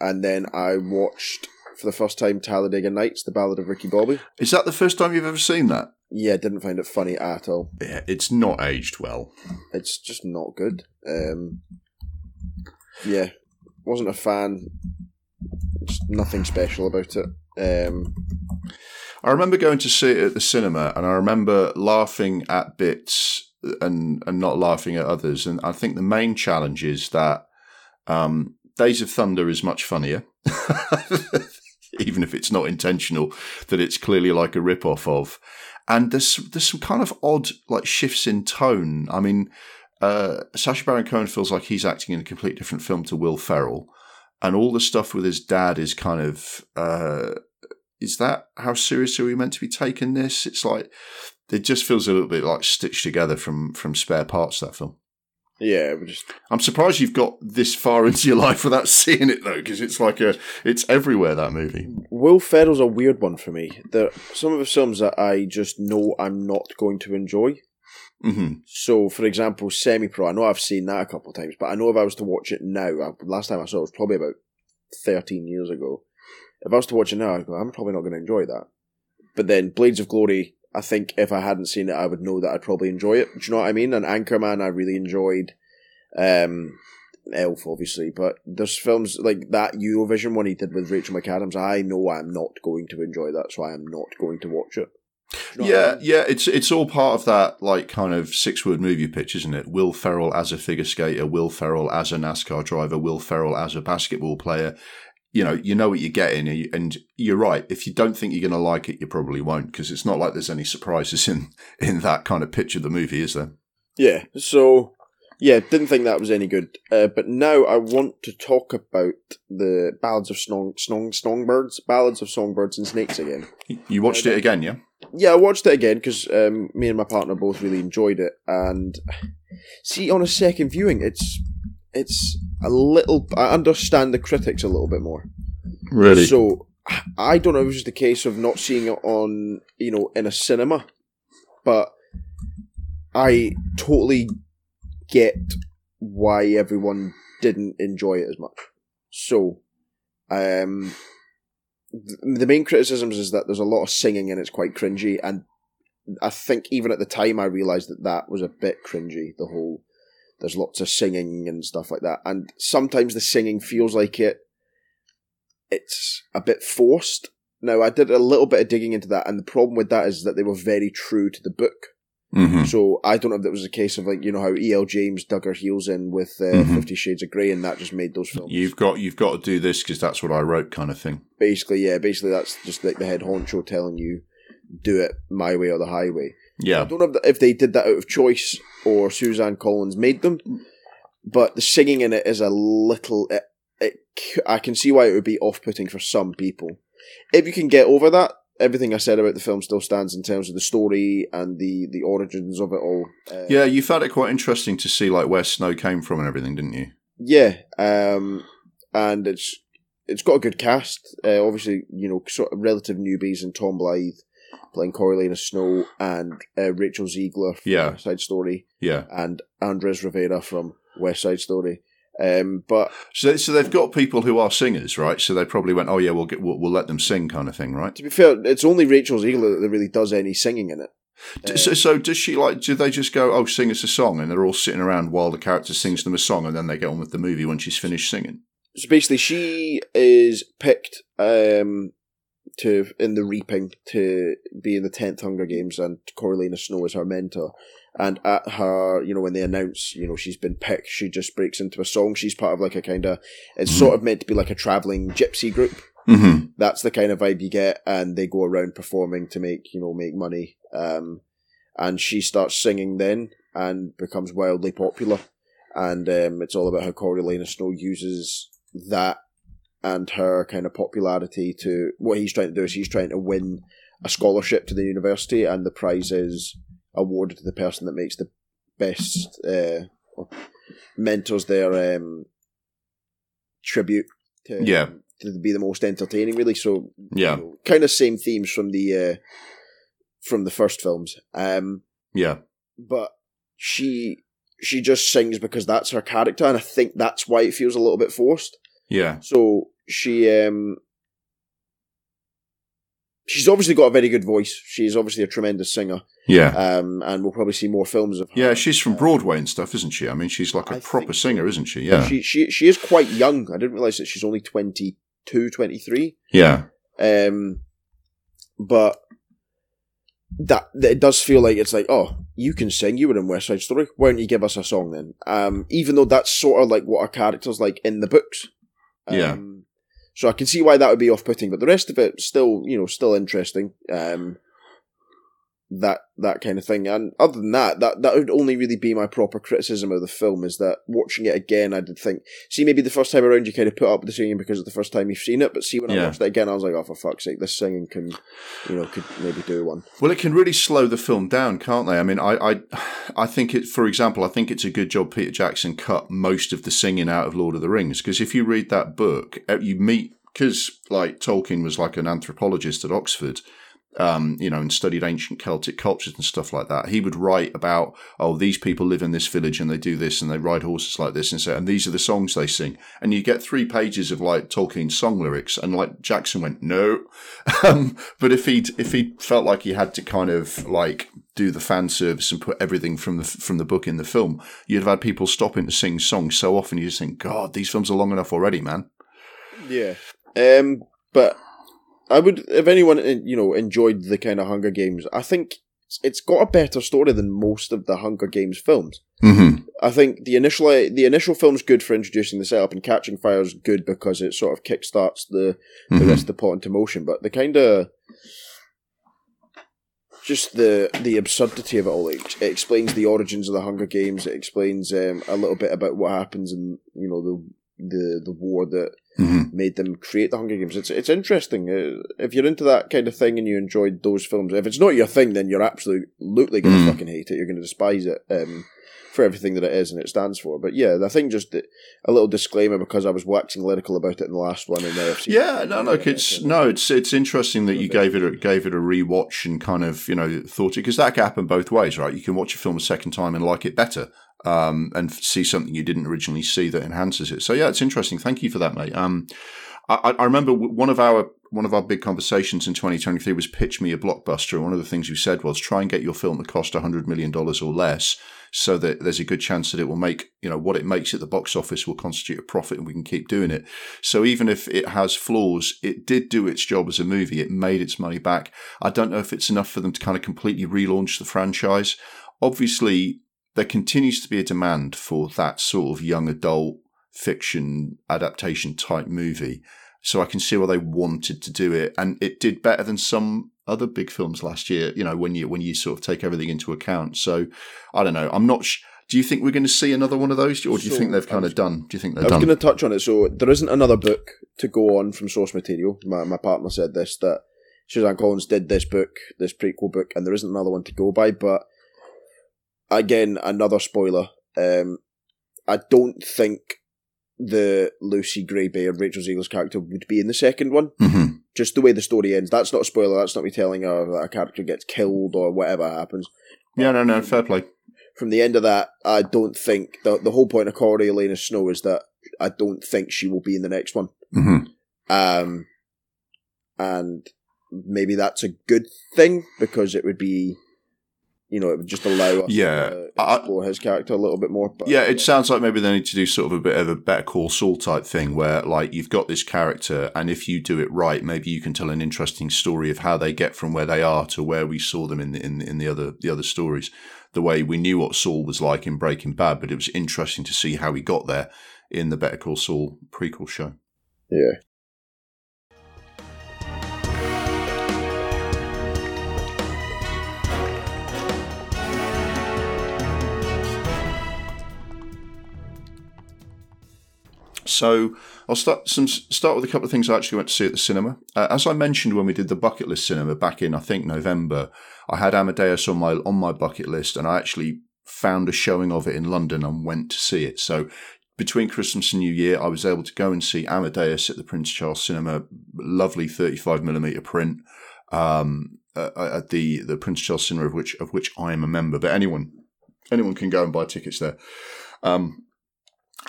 and then I watched for the first time Talladega Nights, The Ballad of Ricky Bobby. Is that the first time you've ever seen that? Yeah, didn't find it funny at all. Yeah, it's not aged well. It's just not good. Um, yeah, wasn't a fan. Just nothing special about it. Um, I remember going to see it at the cinema, and I remember laughing at bits and and not laughing at others. And I think the main challenge is that um, Days of Thunder is much funnier, even if it's not intentional. That it's clearly like a rip off of, and there's there's some kind of odd like shifts in tone. I mean, uh, Sacha Baron Cohen feels like he's acting in a complete different film to Will Ferrell, and all the stuff with his dad is kind of. Uh, is that how serious are we meant to be taking this? It's like it just feels a little bit like stitched together from from spare parts. That film. yeah, just I'm surprised you've got this far into your life without seeing it though, because it's like a it's everywhere that movie. Will Ferrell's a weird one for me. There some of the films that I just know I'm not going to enjoy. hmm So, for example, Semi Pro. I know I've seen that a couple of times, but I know if I was to watch it now, I, last time I saw it was probably about thirteen years ago. If I was to watch it now, I'd go, I'm probably not going to enjoy that. But then Blades of Glory, I think if I hadn't seen it, I would know that I'd probably enjoy it. Do you know what I mean? And Anchorman, I really enjoyed. Um, Elf, obviously, but there's films like that Eurovision one he did with Rachel McAdams. I know I'm not going to enjoy that, so I am not going to watch it. You know yeah, I mean? yeah, it's it's all part of that like kind of six word movie pitch, isn't it? Will Ferrell as a figure skater, Will Ferrell as a NASCAR driver, Will Ferrell as a basketball player. You know, you know what you're getting, and you- and you're right. If you don't think you're going to like it, you probably won't, because it's not like there's any surprises in in that kind of pitch of the movie, is there? Yeah, so yeah, didn't think that was any good. Uh, but now I want to talk about the ballads of snong snong songbirds, ballads of songbirds and snakes again. You watched it again, yeah? Yeah, I watched it again because um, me and my partner both really enjoyed it, and see on a second viewing, it's it's a little. I understand the critics a little bit more. Really? So I don't know if it was the case of not seeing it on, you know, in a cinema, but I totally get why everyone didn't enjoy it as much. So, um, th- the main criticisms is that there's a lot of singing and it's quite cringy, and I think even at the time I realised that that was a bit cringy. The whole there's lots of singing and stuff like that, and sometimes the singing feels like it it's a bit forced. Now, I did a little bit of digging into that, and the problem with that is that they were very true to the book. hmm So I don't know if that was a case of like you know how E.L. James dug her heels in with uh, Mhm. Fifty Shades of Grey, and that just made those films. You've got you've got to do this because that's what I wrote, kind of thing. basically, yeah, basically that's just like the head honcho telling you do it my way or the highway. Yeah, I don't know if, if they did that out of choice or Suzanne Collins made them, but the singing in it is a little. It, it, I can see why it would be off-putting for some people. If you can get over that, everything I said about the film still stands in terms of the story and the the origins of it all. Uh, yeah. You found it quite interesting to see like where Snow came from and everything, didn't you? yeah, um, and it's it's got a good cast. Uh, obviously, you know, sort of relative newbies and Tom Blyth playing Coriolanus Snow and uh, Rachel Zegler from Yeah. West Side Story. Yeah. and Andres Rivera from West Side Story. Um, but So so they've got people who are singers, right? So they probably went, oh yeah, we'll get we'll, we'll let them sing, kind of thing, right? to be fair, it's only Rachel Zegler that really does any singing in it. D- So, so does she like? Do they just go, "Oh, sing us a song," and they're all sitting around while the character sings them a song, and then they get on with the movie when she's finished singing? So basically, she is picked um, to in the Reaping to be in the tenth Hunger Games, and Coriolanus Snow is her mentor. And at her, you know, when they announce, you know, she's been picked, she just breaks into a song. She's part of like a kind of, it's Mhm. sort of meant to be like a traveling gypsy group. Mm-hmm. that's the kind of vibe you get and they go around performing to make you know make money um and she starts singing then and becomes wildly popular and um it's all about how Coriolanus Snow uses that and her kind of popularity to what he's trying to do is he's trying to win a scholarship to the university and the prize is awarded to the person that makes the best uh or mentors their um tribute to Yeah. to be the most entertaining really so Yeah, kind of same themes from the uh, from the first films. Um, yeah, but she she just sings because that's her character, and I think that's why it feels a little bit forced. yeah, So she um she's obviously got a very good voice. She's obviously a tremendous singer. yeah. Um, and we'll probably see more films of her. Yeah, she's from Broadway and stuff, isn't she? I mean, she's like a I proper singer, isn't she? Yeah, She she she is quite young. I didn't realize that she's only 22, 23. yeah, Um, but that, that it does feel like it's like, oh, you can sing. You were in West Side Story. Why don't you give us a song then? Um, even though that's sort of like what our characters like in the books. Um, Yeah. So I can see why that would be off-putting, but the rest of it still, you know, still interesting. Um, that that kind of thing. And other than that, that that would only really be my proper criticism of the film. Is that watching it again, I did think, see, maybe the first time around you kind of put up with the singing because it's the first time you've seen it, but see, when I watched it again, I was like, oh, for fuck's sake, this singing can, you know, could maybe do one. Well, it can really slow the film down, can't they? I mean, I, I, I think it. For example, I think it's a good job Peter Jackson cut most of the singing out of Lord of the Rings because if you read that book, uh, you meet because like Tolkien was like an anthropologist at Oxford. Um, you know, and studied ancient Celtic cultures and stuff like that, he would write about, oh, these people live in this village and they do this and they ride horses like this and so, and these are the songs they sing. And you get three pages of like Tolkien song lyrics, and like Jackson went, no. um, but if he if he felt like he had to kind of like do the fan service and put everything from the from the book in the film, you'd have had people stopping to sing songs so often you just think, God, these films are long enough already, man. Yeah. Um, but I would, if anyone uh, you know enjoyed the kind of Hunger Games, I think it's got a better story than most of the Hunger Games films. Mm-hmm. I think the initial the initial film's good for introducing the setup, and Catching Fire is good because it sort of kickstarts the the Mhm. rest of the plot into motion. But the kind of just the the absurdity of it all. It, it explains the origins of the Hunger Games. It explains um, a little bit about what happens in you know the the the war that Mhm. made them create the Hunger Games. It's it's interesting uh, if you're into that kind of thing and you enjoyed those films. If it's not your thing, then you're absolutely going to Mm. fucking hate it. You're going to despise it um, for everything that it is and it stands for. But yeah, I think just a little disclaimer because I was waxing lyrical about it in the last one, and now I've seen Yeah, no, look, it's no, it's it's interesting that you gave it a, gave it a rewatch and kind of you know thought it because that can happen both ways, right? You can watch a film a second time and like it better, um, and see something you didn't originally see that enhances it. So yeah, it's interesting. Thank you for that, mate. Um, I, I remember one of our one of our big conversations in 2023 was pitch me a blockbuster, and one of the things you said was try and get your film to cost 100 million dollars or less, so that there's a good chance that it will make you know what it makes at the box office will constitute a profit, and we can keep doing it. So even if it has flaws, it did do its job as a movie. It made its money back. I don't know if it's enough for them to kind of completely relaunch the franchise. Obviously, there continues to be a demand for that sort of young adult fiction adaptation type movie. So I can see why they wanted to do it, and it did better than some other big films last year. You know, when you when you sort of take everything into account. So I don't know. I'm not. Sh- do you think we're going to see another one of those, or do you So, think they've kind I of done? Do you think they're I was done? going to touch on it. So there isn't another book to go on from source material. My my partner said this that Suzanne Collins did this book, this prequel book, and there isn't another one to go by. But again, another spoiler. Um, I don't think the Lucy Gray Baird, Rachel Zegler's character, would be in the second one. hmm Just the way the story ends. That's not a spoiler. That's not me telling her that a character gets killed or whatever happens. Yeah, no, no, fair play. From the end of that, I don't think the the whole point of Coriolanus Snow is that I don't think she will be in the next one. hmm Um, and maybe that's a good thing because it would be, you know, it would just allow us Yeah, uh, to I- explore his character a little bit more. But, Yeah, it sounds like maybe they need to do sort of a bit of a Better Call Saul type thing where, like, you've got this character, and if you do it right, maybe you can tell an interesting story of how they get from where they are to where we saw them in the in, in the other the other stories. The way we knew what Saul was like in Breaking Bad, but it was interesting to see how he got there in the Better Call Saul prequel show. yeah. So I'll start some start with a couple of things I actually went to see at the cinema. Uh, as I mentioned when we did the bucket list cinema back in I think November, I had Amadeus on my on my bucket list, and I actually found a showing of it in London and went to see it. So between Christmas and New Year, I was able to go and see Amadeus at the Prince Charles Cinema, lovely thirty-five millimeter print um, at the the Prince Charles Cinema, of which of which I am a member. But anyone anyone can go and buy tickets there. Um,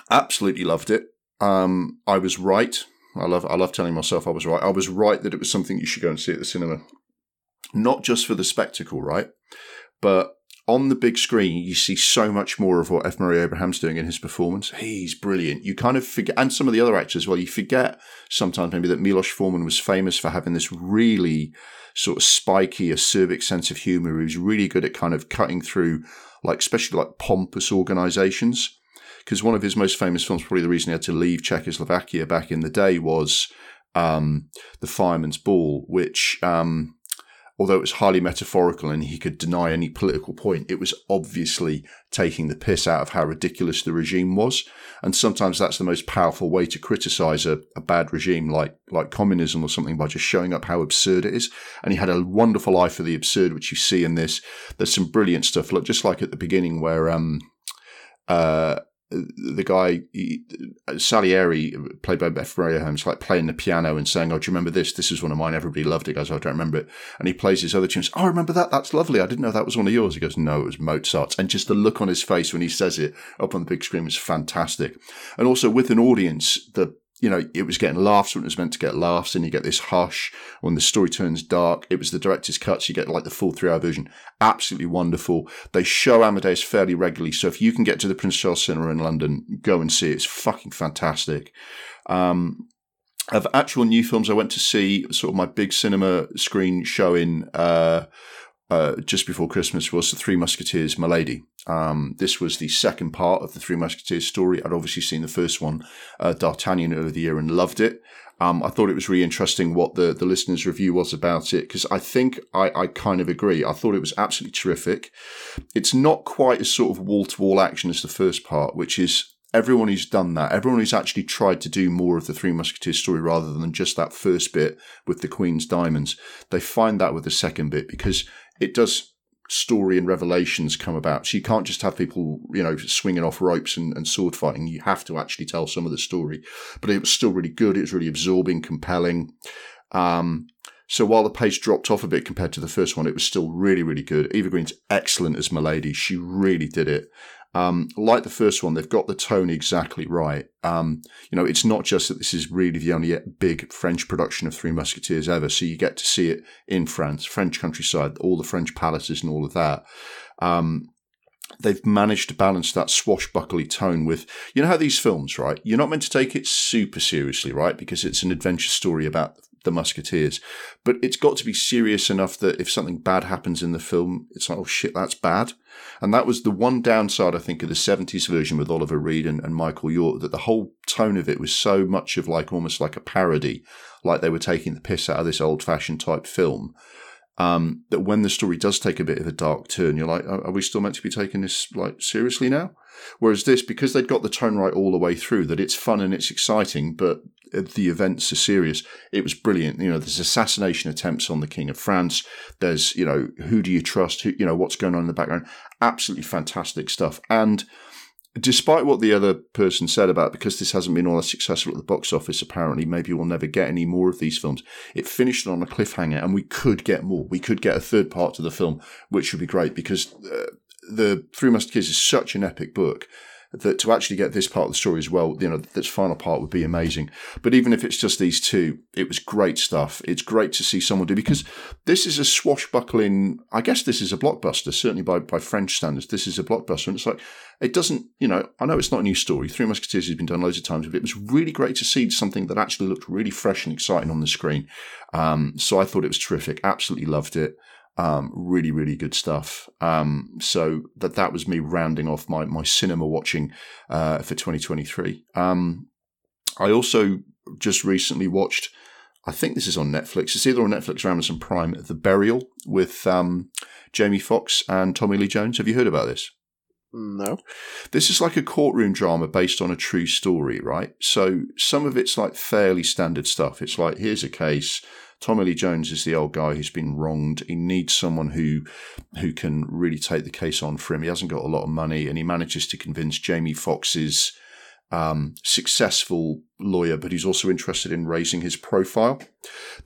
absolutely loved it. Um, I was right. I love I love telling myself I was right. I was right that it was something you should go and see at the cinema. Not just for the spectacle, right? But on the big screen, you see so much more of what F. Murray Abraham's doing in his performance. He's brilliant. You kind of forget, and some of the other actors well, you forget sometimes maybe that Milos Forman was famous for having this really sort of spiky, acerbic sense of humor. He was really good at kind of cutting through, like, especially like pompous organizations because one of his most famous films, probably the reason he had to leave Czechoslovakia back in the day, was um, The Fireman's Ball, which, um, although it was highly metaphorical and he could deny any political point, it was obviously taking the piss out of how ridiculous the regime was. And sometimes that's the most powerful way to criticize a, a bad regime like, like communism or something by just showing up how absurd it is. And he had a wonderful eye for the absurd, which you see in this. There's some brilliant stuff, like just like at the beginning where, um, uh, the guy he, Salieri, played by Beth Holmes, like playing the piano and saying, "Oh, do you remember this? This is one of mine. Everybody loved it." Goes, "Oh, I don't remember it." And he plays his other tunes. Oh, I remember that. That's lovely. I didn't know that was one of yours. He goes, "No, it was Mozart's." And just the look on his face when he says it up on the big screen was fantastic. And also with an audience, the you know, it was getting laughs when it was meant to get laughs, and you get this hush when the story turns dark. It was the director's cuts, you get like the full three hour version. Absolutely wonderful. They show Amadeus fairly regularly, so if you can get to the Prince Charles Cinema in London, go and see it. It's fucking fantastic. Um, of actual new films, I went to see sort of my big cinema screen showing uh, uh, just before Christmas was The Three Musketeers, Milady. Um, this was the second part of the Three Musketeers story. I'd obviously seen the first one, uh, D'Artagnan, over the year and loved it. Um, I thought it was really interesting what the, the listener's review was about it because I think I, I kind of agree. I thought it was absolutely terrific. It's not quite as sort of wall to wall action as the first part, which is everyone who's done that, everyone who's actually tried to do more of the Three Musketeers story rather than just that first bit with the Queen's diamonds, they find that with the second bit because it does story and revelations come about. So you can't just have people, you know, swinging off ropes and, and, sword fighting. You have to actually tell some of the story. But it was still really good. It was really absorbing, compelling. Um, so while the pace dropped off a bit compared to the first one, it was still really, really good. Eva Green's excellent as Milady. She really did it. Um, like the first one, they've got the tone exactly right. Um, you know, it's not just that this is really the only big French production of Three Musketeers ever. So you get to see it in France, French countryside, all the French palaces and all of that. Um, they've managed to balance that swashbuckly tone with, you know, how these films, right? You're not meant to take it super seriously, right? Because it's an adventure story about the Musketeers. But it's got to be serious enough that if something bad happens in the film, it's like, oh shit, that's bad. And that was the one downside, I think, of the 70s version with Oliver Reed and, and Michael York, that the whole tone of it was so much of like almost like a parody, like they were taking the piss out of this old fashioned type film. Um, that when the story does take a bit of a dark turn, you're like, are we still meant to be taking this like seriously now? Whereas this, because they'd got the tone right all the way through, that it's fun and it's exciting, but the events are serious. It was brilliant. You know, there's assassination attempts on the King of France. There's, you know, who do you trust? Who, you know, what's going on in the background? Absolutely fantastic stuff. And despite what the other person said about because this hasn't been all that successful at the box office, apparently, maybe we'll never get any more of these films. It finished on a cliffhanger, and we could get more. We could get a third part to the film, which would be great because uh, the Three Musketeers is such an epic book that to actually get this part of the story as well, you know, this final part would be amazing. But even if it's just these two, it was great stuff. It's great to see someone do because this is a swashbuckling. I guess this is a blockbuster, certainly by by French standards. This is a blockbuster, and it's like it doesn't. You know, I know it's not a new story. Three Musketeers has been done loads of times, but it was really great to see something that actually looked really fresh and exciting on the screen. Um, so I thought it was terrific. Absolutely loved it. Um, really, really good stuff. Um, so that that was me rounding off my my cinema watching uh, for 2023. Um, I also just recently watched. I think this is on Netflix. It's either on Netflix or Amazon Prime. The Burial with um, Jamie Foxx and Tommy Lee Jones. Have you heard about this? No. This is like a courtroom drama based on a true story, right? So some of it's like fairly standard stuff. It's like here's a case Tommy Lee Jones is the old guy who's been wronged. He needs someone who who can really take the case on for him. He hasn't got a lot of money, and he manages to convince Jamie Foxx's um, successful lawyer, but he's also interested in raising his profile.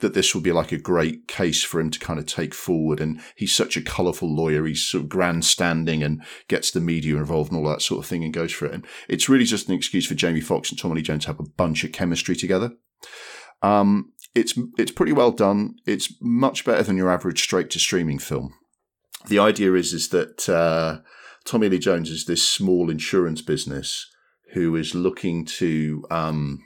That this will be like a great case for him to kind of take forward. And he's such a colourful lawyer. He's sort of grandstanding and gets the media involved and all that sort of thing and goes for it. And it's really just an excuse for Jamie Foxx and Tommy Lee Jones to have a bunch of chemistry together. Um, it's it's pretty well done. It's much better than your average straight to streaming film. The idea is is that uh, Tommy Lee Jones is this small insurance business who is looking to um,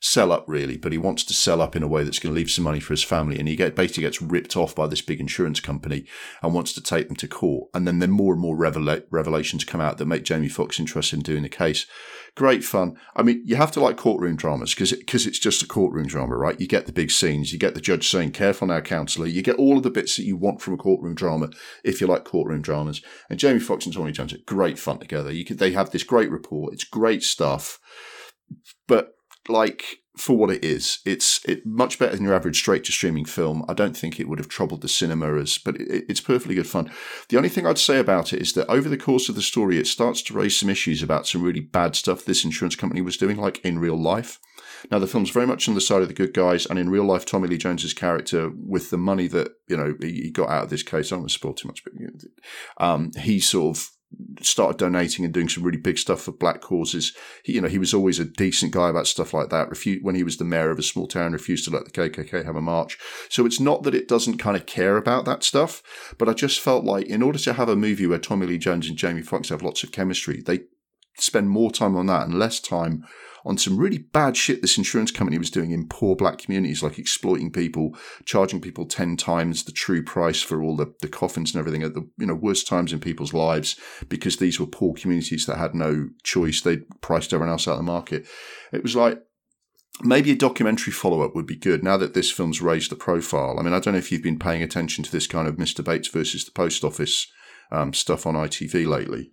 sell up really, but he wants to sell up in a way that's going to leave some money for his family. And he get, basically gets ripped off by this big insurance company and wants to take them to court. And then then more and more revela- revelations come out that make Jamie Foxx interested in doing the case. Great fun. I mean, you have to like courtroom dramas because because it, it's just a courtroom drama, right? You get the big scenes, you get the judge saying "Careful now, counsellor." You get all of the bits that you want from a courtroom drama if you like courtroom dramas. And Jamie Foxx and Tony Jones are great fun together. You could, they have this great rapport. It's great stuff, but like for what it is. It's it, much better than your average straight to streaming film. I don't think it would have troubled the cinema as, but it, it's perfectly good fun. The only thing I'd say about it is that over the course of the story, it starts to raise some issues about some really bad stuff this insurance company was doing, like in real life. Now, the film's very much on the side of the good guys, and in real life, Tommy Lee Jones's character, with the money that you know he got out of this case, I don't want to spoil too much, but um, he sort of started donating and doing some really big stuff for black causes. He, you know, he was always a decent guy about stuff like that. Refu- when he was the mayor of a small town, refused to let the KKK have a march. So it's not that it doesn't kind of care about that stuff, but I just felt like in order to have a movie where Tommy Lee Jones and Jamie Foxx have lots of chemistry, they spend more time on that and less time on some really bad shit this insurance company was doing in poor black communities, like exploiting people, charging people 10 times the true price for all the, the coffins and everything at the you know worst times in people's lives because these were poor communities that had no choice. They'd priced everyone else out of the market. It was like, Maybe a documentary follow up would be good now that this film's raised the profile. I mean, I don't know if you've been paying attention to this kind of Mr. Bates versus the Post Office um, stuff on ITV lately.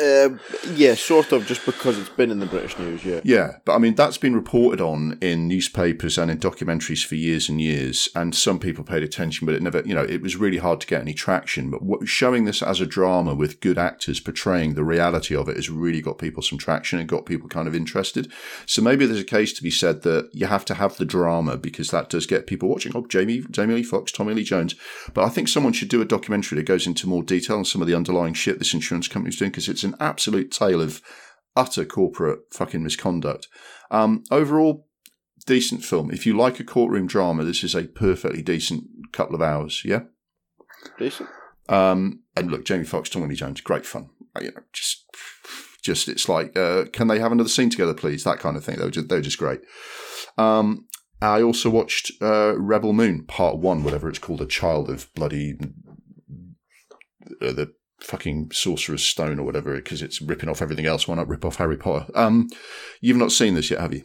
Uh, yeah, sort of, just because it's been in the British news, yeah. Yeah, but I mean, that's been reported on in newspapers and in documentaries for years and years, and some people paid attention, but it never, you know, it was really hard to get any traction. But what, showing this as a drama with good actors portraying the reality of it has really got people some traction and got people kind of interested. So maybe there's a case to be said that you have to have the drama because that does get people watching. Oh, Jamie, Jamie Lee Foxx, Tommy Lee Jones. But I think someone should do a documentary that goes into more detail on some of the underlying shit this insurance company's doing because it's an absolute tale of utter corporate fucking misconduct. Um, overall, decent film. If you like a courtroom drama, this is a perfectly decent couple of hours. Yeah, decent. Um, and look, Jamie Foxx, Tommy Lee Jones, great fun. Uh, you know, just, just it's like, uh, can they have another scene together, please? That kind of thing. They were just, they were just great. Um, I also watched uh, Rebel Moon Part One, whatever it's called, a child of bloody uh, the fucking Sorcerer's Stone or whatever, because it's ripping off everything else. Why not rip off Harry Potter? Um, you've not seen this yet, have you?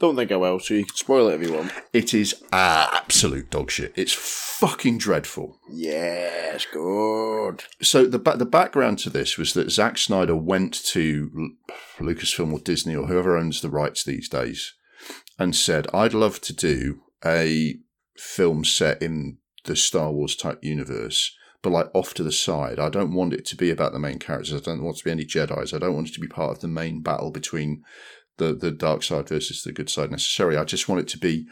Don't think I will, so you can spoil it if you want. It is absolute dog shit. It's fucking dreadful. Yes, good. So the the background to this was that Zack Snyder went to Lucasfilm or Disney or whoever owns the rights these days and said, "I'd love to do a film set in the Star Wars type universe." But like off to the side. I don't want it to be about the main characters. I don't want it to be any Jedi's. I don't want it to be part of the main battle between the the dark side versus the good side necessarily. I just want it to be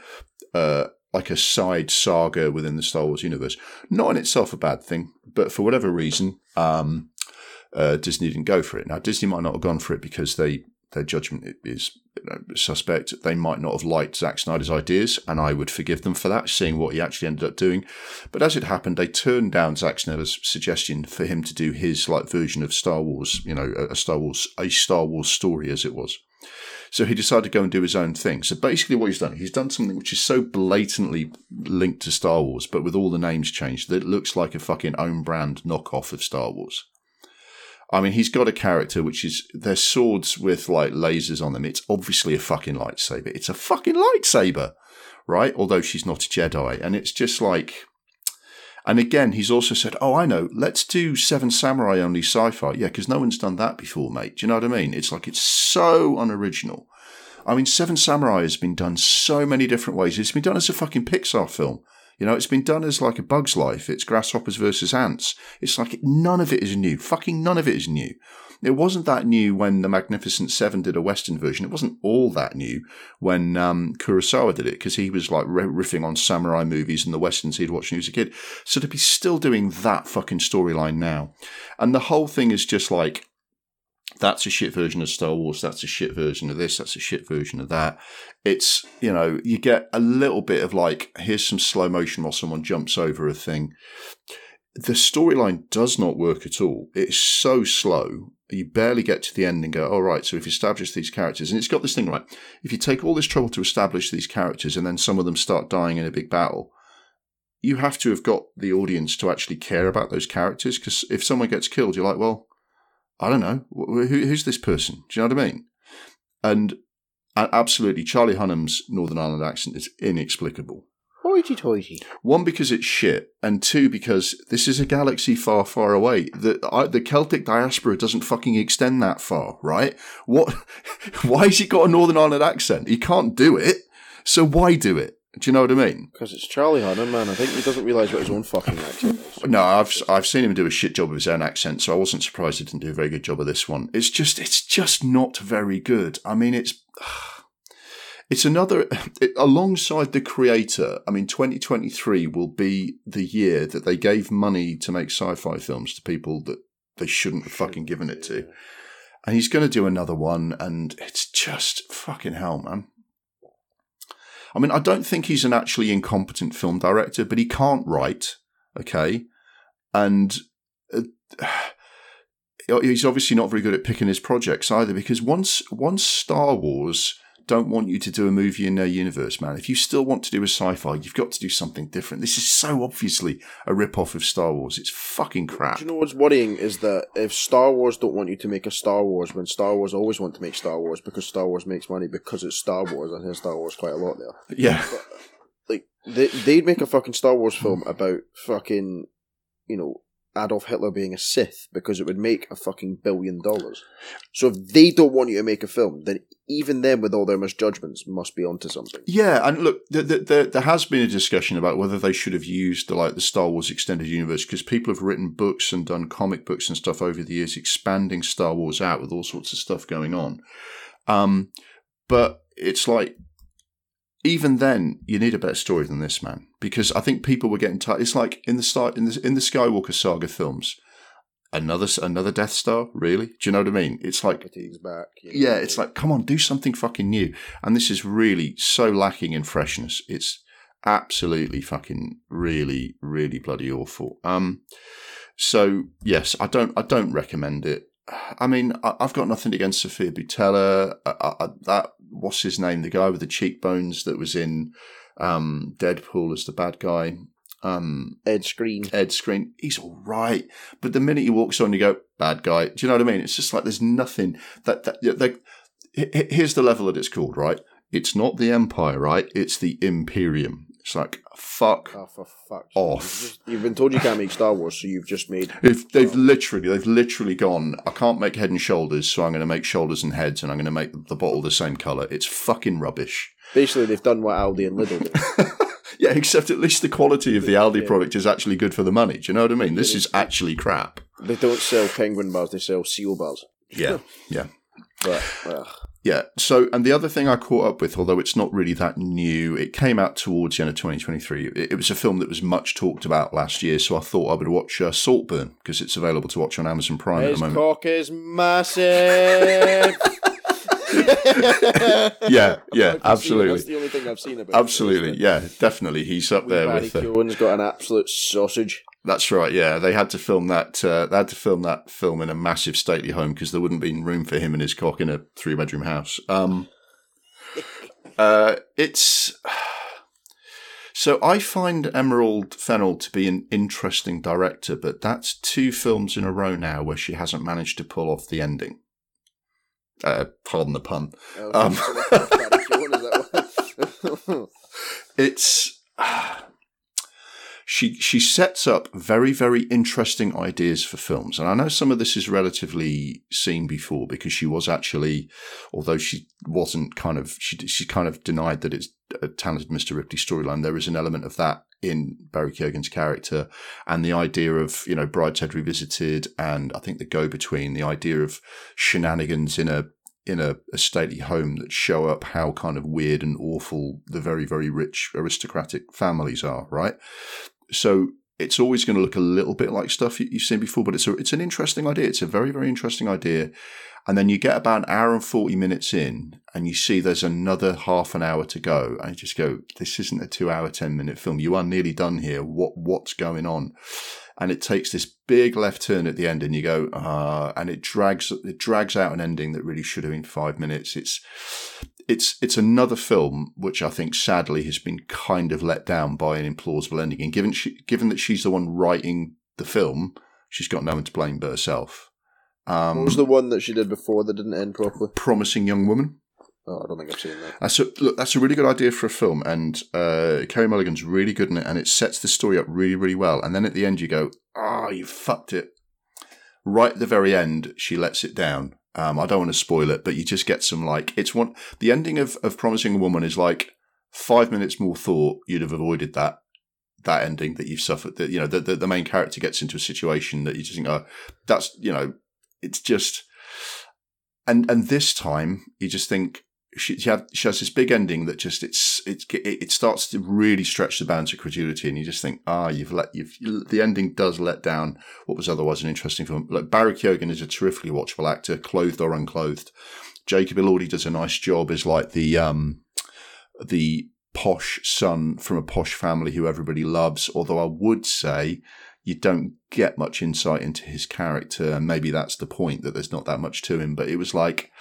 uh, like a side saga within the Star Wars universe. Not in itself a bad thing, but for whatever reason, um, uh, Disney didn't go for it. Now Disney might not have gone for it because they their judgment is you know, suspect. They might not have liked Zack Snyder's ideas, and I would forgive them for that, seeing what he actually ended up doing. But as it happened, they turned down Zack Snyder's suggestion for him to do his like version of Star Wars, you know, a Star Wars a Star Wars story as it was. So he decided to go and do his own thing. So basically, what he's done, he's done something which is so blatantly linked to Star Wars, but with all the names changed, that it looks like a fucking own brand knockoff of Star Wars. I mean, he's got a character which is their swords with like lasers on them. It's obviously a fucking lightsaber. It's a fucking lightsaber, right? Although she's not a Jedi, and it's just like. And again, he's also said, "Oh, I know. Let's do Seven Samurai only sci-fi. Yeah, because no one's done that before, mate. Do you know what I mean? It's like it's so unoriginal. I mean, Seven Samurai has been done so many different ways. It's been done as a fucking Pixar film. You know, it's been done as like a bug's life. It's grasshoppers versus ants. It's like none of it is new. Fucking none of it is new. It wasn't that new when the Magnificent Seven did a Western version. It wasn't all that new when um, Kurosawa did it because he was like riffing on samurai movies and the westerns he'd watched when he was a kid. So to be still doing that fucking storyline now, and the whole thing is just like that's a shit version of Star Wars, that's a shit version of this, that's a shit version of that. It's, you know, you get a little bit of like, here's some slow motion while someone jumps over a thing. The storyline does not work at all. It's so slow. You barely get to the end and go, all right, so if you establish these characters, and it's got this thing, right? If you take all this trouble to establish these characters and then some of them start dying in a big battle, you have to have got the audience to actually care about those characters because if someone gets killed, you're like, well, I don't know, who, who's this person? Do you know what I mean? And absolutely, Charlie Hunnam's Northern Ireland accent is inexplicable. Hoity toity. One, because it's shit, and two, because this is a galaxy far, far away. The the Celtic diaspora doesn't fucking extend that far, right? What? Why has he got a Northern Ireland accent? He can't do it. So why do it? Do you know what I mean? Because it's Charlie Hunnam, man. I think he doesn't realise what his own fucking accent is. No, I've I've seen him do a shit job of his own accent, so I wasn't surprised he didn't do a very good job of this one. It's just it's just not very good. I mean, it's it's another it, alongside the creator. I mean, 2023 will be the year that they gave money to make sci-fi films to people that they shouldn't have fucking given it to. And he's going to do another one, and it's just fucking hell, man. I mean, I don't think he's an actually incompetent film director, but he can't write, okay? And uh, he's obviously not very good at picking his projects either, because once once Star Wars don't want you to do a movie in their universe, man. If you still want to do a sci-fi, you've got to do something different. This is so obviously a rip-off of Star Wars. It's fucking crap. Do you know what's worrying is that if Star Wars don't want you to make a Star Wars, when Star Wars always want to make Star Wars because Star Wars makes money because it's Star Wars, I hear Star Wars quite a lot there. Yeah. But, like they they'd make a fucking Star Wars film about fucking you know Adolf Hitler being a Sith because it would make a fucking billion dollars. So if they don't want you to make a film, then even then, with all their misjudgments must be onto something. Yeah, and look, there, there, there has been a discussion about whether they should have used the, like the Star Wars extended universe because people have written books and done comic books and stuff over the years, expanding Star Wars out with all sorts of stuff going on. Um, but it's like even then, you need a better story than this, man. Because I think people were getting tired. It's like in the start in the in the Skywalker saga films, another another Death Star. Really? Do you know what I mean? It's like back. you know, yeah, it's like come on, do something fucking new. And this is really so lacking in freshness. It's absolutely fucking really really bloody awful. Um, so yes, I don't I don't recommend it. I mean, I, I've got nothing against Sofia Boutella. I, I, that what's his name, the guy with the cheekbones that was in um, Deadpool as the bad guy. Um, Ed Skrein. Ed Skrein, he's all right, but the minute he walks on, you go bad guy. Do you know what I mean? It's just like there's nothing that that. they, he- he- here's the level that it's called, right? It's not the Empire, right? It's the Imperium. It's like fuck Oh, for fuck's. Off. You've, just- you've been told you can't make Star Wars, so you've just made. If they've literally, they've literally gone. I can't make head and shoulders, so I'm going to make shoulders and heads, and I'm going to make the bottle the same color. It's fucking rubbish. Basically, they've done what Aldi and Lidl did. Yeah, except at least the quality of the Aldi Yeah. product is actually good for the money. Do you know what I mean? This is actually crap. they don't sell penguin bars; they sell seal bars. Yeah, yeah, But ugh. yeah. So, and the other thing I caught up with, although it's not really that new, it came out towards the end of 2023. It, it was a film that was much talked about last year, so I thought I would watch uh, Saltburn because it's available to watch on Amazon Prime at the moment. cock is massive. Yeah, yeah, Fucking see it. absolutely. That's the only thing I've seen about. it. Absolutely, yeah, definitely. He's up there Barry with. Uh, Keoghan's got an absolute sausage. that's right. Yeah, they had to film that. Uh, they had to film that film in a massive stately home because there wouldn't been room for him and his cock in a three-bedroom house. Um, uh, it's so I find Emerald Fennell to be an interesting director, but that's two films in a row now where she hasn't managed to pull off the ending. Uh, pardon the pun. Uh, Um. so that's Barry Keoghan, is that what- it's she she sets up very very interesting ideas for films and i know some of this is relatively seen before because she was actually although she wasn't kind of she she kind of denied that it's a talented mr ripley storyline there is an element of that in Barry Keoghan's character and the idea of, you know, Brideshead Revisited and I think the go between, the idea of shenanigans in a in a, a stately home that show up how kind of weird and awful the very, very rich aristocratic families are, right? So it's always going to look a little bit like stuff you- you've seen before, but it's a, it's an interesting idea. It's a very, very interesting idea. And then you get about an hour and 40 minutes in and you see there's another half an hour to go. And you just go, this isn't a two hour, 10 minute film. You are nearly done here. What, what's going on? And it takes this big left turn at the end and you go, ah, and it drags, it drags out an ending that really should have been five minutes. It's, it's, it's another film which I think sadly has been kind of let down by an implausible ending. And given she, given that she's the one writing the film, she's got no one to blame but herself. Um, What was the one that she did before that didn't end properly? promising young woman. Oh, I don't think I've seen that. That's a, look, that's a really good idea for a film, and uh, Carey Mulligan's really good in it, and it sets the story up really, really well. And then at the end, you go, "Ah, you fucked it!" Right at the very end, she lets it down. Um, I don't want to spoil it, but you just get some like it's one. The ending of of Promising a Woman is like five minutes more thought, you'd have avoided that that ending that you've suffered. That you know, the, the, the main character gets into a situation that you just think, oh, that's you know, it's just, and and this time you just think she she, had, she has this big ending that just it's it's it, it starts to really stretch the bounds of credulity, and you just think, ah, you've let you've the ending does let down what was otherwise an interesting film. Like Barry Keoghan is a terrifically watchable actor, clothed or unclothed. Jacob Elordi does a nice job as like the um the posh son from a posh family who everybody loves. Although I would say you don't get much insight into his character, and maybe that's the point that there's not that much to him. But it was like,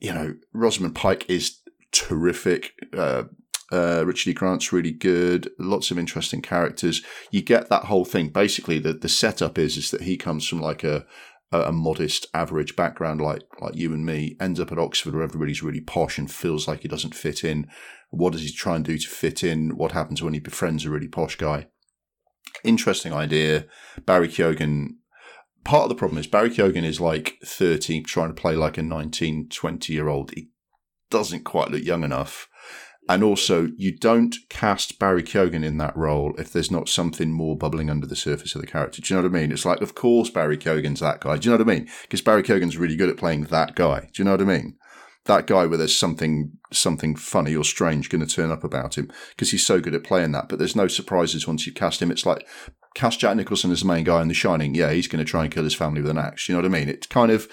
you know, Rosamund Pike is terrific. Uh, uh, Richard E. Grant's really good. Lots of interesting characters. You get that whole thing. Basically, the the setup is is that he comes from like a a, modest, average background like like you and me, ends up at Oxford where everybody's really posh and feels like he doesn't fit in. What does he try and do to fit in? What happens when he befriends a really posh guy? Interesting idea. Barry Keoghan. Part of the problem is Barry Keoghan is like 30, trying to play like a 19, 20 year old. He doesn't quite look young enough. And also, you don't cast Barry Keoghan in that role if there's not something more bubbling under the surface of the character. Do you know what I mean? It's like, of course, Barry Keoghan's that guy. Do you know what I mean? Because Barry Keoghan's really good at playing that guy. Do you know what I mean? That guy where there's something something funny or strange going to turn up about him because he's so good at playing that. But there's no surprises once you cast him. It's like cast Jack Nicholson as the main guy in The Shining. Yeah, he's going to try and kill his family with an axe. You know what I mean? It's kind of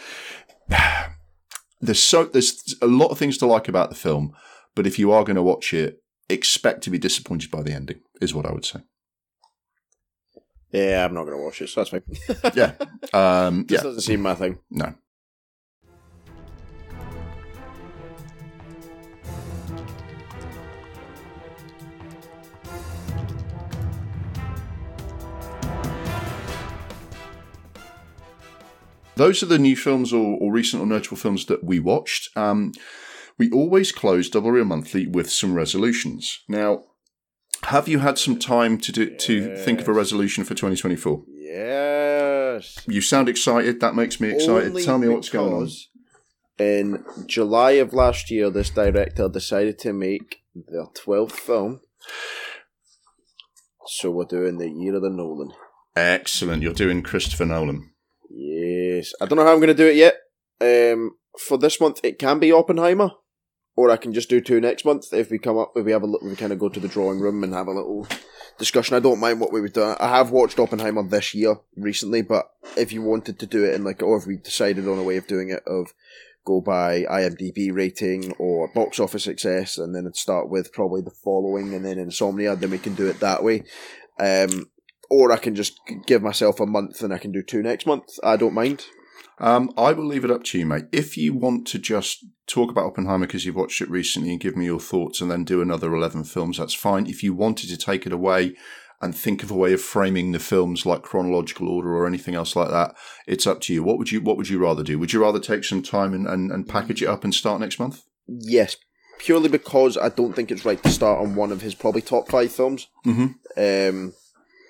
there's so there's a lot of things to like about the film but if you are going to watch it, expect to be disappointed by the ending, is what I would say. Yeah, I'm not going to watch it, so that's me. yeah. Um, this yeah. doesn't seem my thing. No. Those are the new films or, or recent or notable films that we watched. Um, we always close Double Reel Monthly with some resolutions. Now, have you had some time to do, to think of a resolution for 2024? Yes. You sound excited. That makes me excited. Only Tell me what's going on. In July of last year, this director decided to make their 12th film. So we're doing the year of the Nolan. Excellent. You're doing Christopher Nolan. Yes. I don't know how I'm going to do it yet. Um, for this month, it can be Oppenheimer, or I can just do two next month if we come up, if we have a little, we kind of go to the drawing room and have a little discussion. I don't mind what we would do. I have watched Oppenheimer this year recently, but if you wanted to do it in like, or if we decided on a way of doing it of go by IMDb rating or box office success, and then start with probably the following, and then Insomnia, then we can do it that way. Um, or I can just give myself a month and I can do two next month. I don't mind. Um, I will leave it up to you, mate. If you want to just talk about Oppenheimer because you've watched it recently and give me your thoughts and then do another 11 films, that's fine. If you wanted to take it away and think of a way of framing the films like chronological order or anything else like that, it's up to you. What would you What would you rather do? Would you rather take some time and, and, and package it up and start next month? Yes, purely because I don't think it's right to start on one of his probably top five films. Mm-hmm. Um,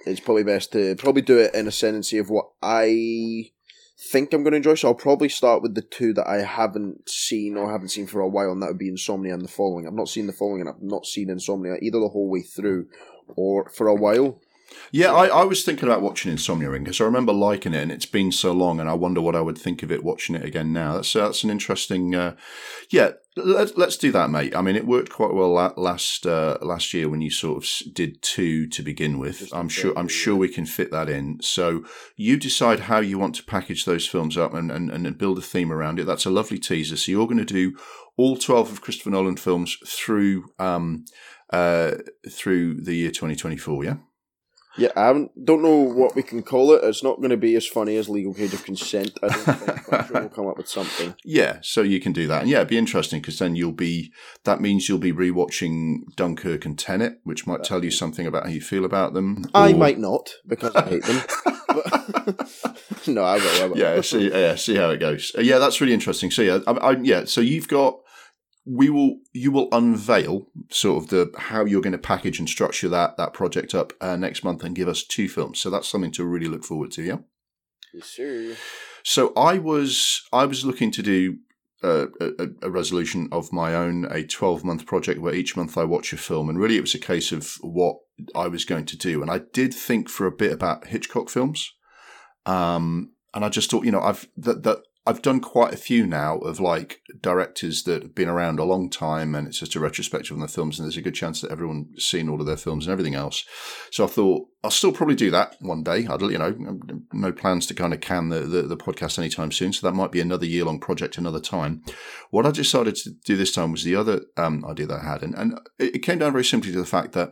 it's probably best to probably do it in ascendancy of what I think I'm going to enjoy. So I'll probably start with the two that I haven't seen or haven't seen for a while, and that would be Insomnia and The Following. I've not seen The Following, and I've not seen Insomnia either the whole way through or for a while. Yeah, I, I was thinking about watching Insomnia Ring because I remember liking it, and it's been so long, and I wonder what I would think of it watching it again now. That's uh, that's an interesting. Uh, yeah, let's let's do that, mate. I mean, it worked quite well last uh, last year when you sort of did two to begin with. Just I'm sure I'm sure we can fit that in. So you decide how you want to package those films up and and, and build a theme around it. That's a lovely teaser. So you're going to do all twelve of Christopher Nolan films through um uh through the year 2024. Yeah. Yeah, I don't know what we can call it. It's not going to be as funny as Legal Cage of Consent. I don't think. I'm sure we'll come up with something. Yeah, so you can do that, and yeah, it'd be interesting because then you'll be. That means you'll be rewatching Dunkirk and Tenet, which might tell you something about how you feel about them. I or- might not because I hate them. no, I will. I will. yeah, see, yeah, see how it goes. Uh, yeah, that's really interesting. So yeah, I, I, yeah, so you've got. We will. You will unveil sort of the how you're going to package and structure that that project up uh, next month and give us two films. So that's something to really look forward to. Yeah. Yes, sir. So I was I was looking to do a, a, a, resolution of my own, a 12 month project where each month I watch a film. And really, it was a case of what I was going to do. And I did think for a bit about Hitchcock films. Um, and I just thought, you know, I've that, that I've done quite a few now of like directors that have been around a long time, and it's just a retrospective on the films, and there's a good chance that everyone's seen all of their films and everything else. So I thought I'll still probably do that one day. I don't, you know, no plans to kind of can the, the, the podcast anytime soon, so that might be another year long project another time. What I decided to do this time was the other um, idea that I had, and and it came down very simply to the fact that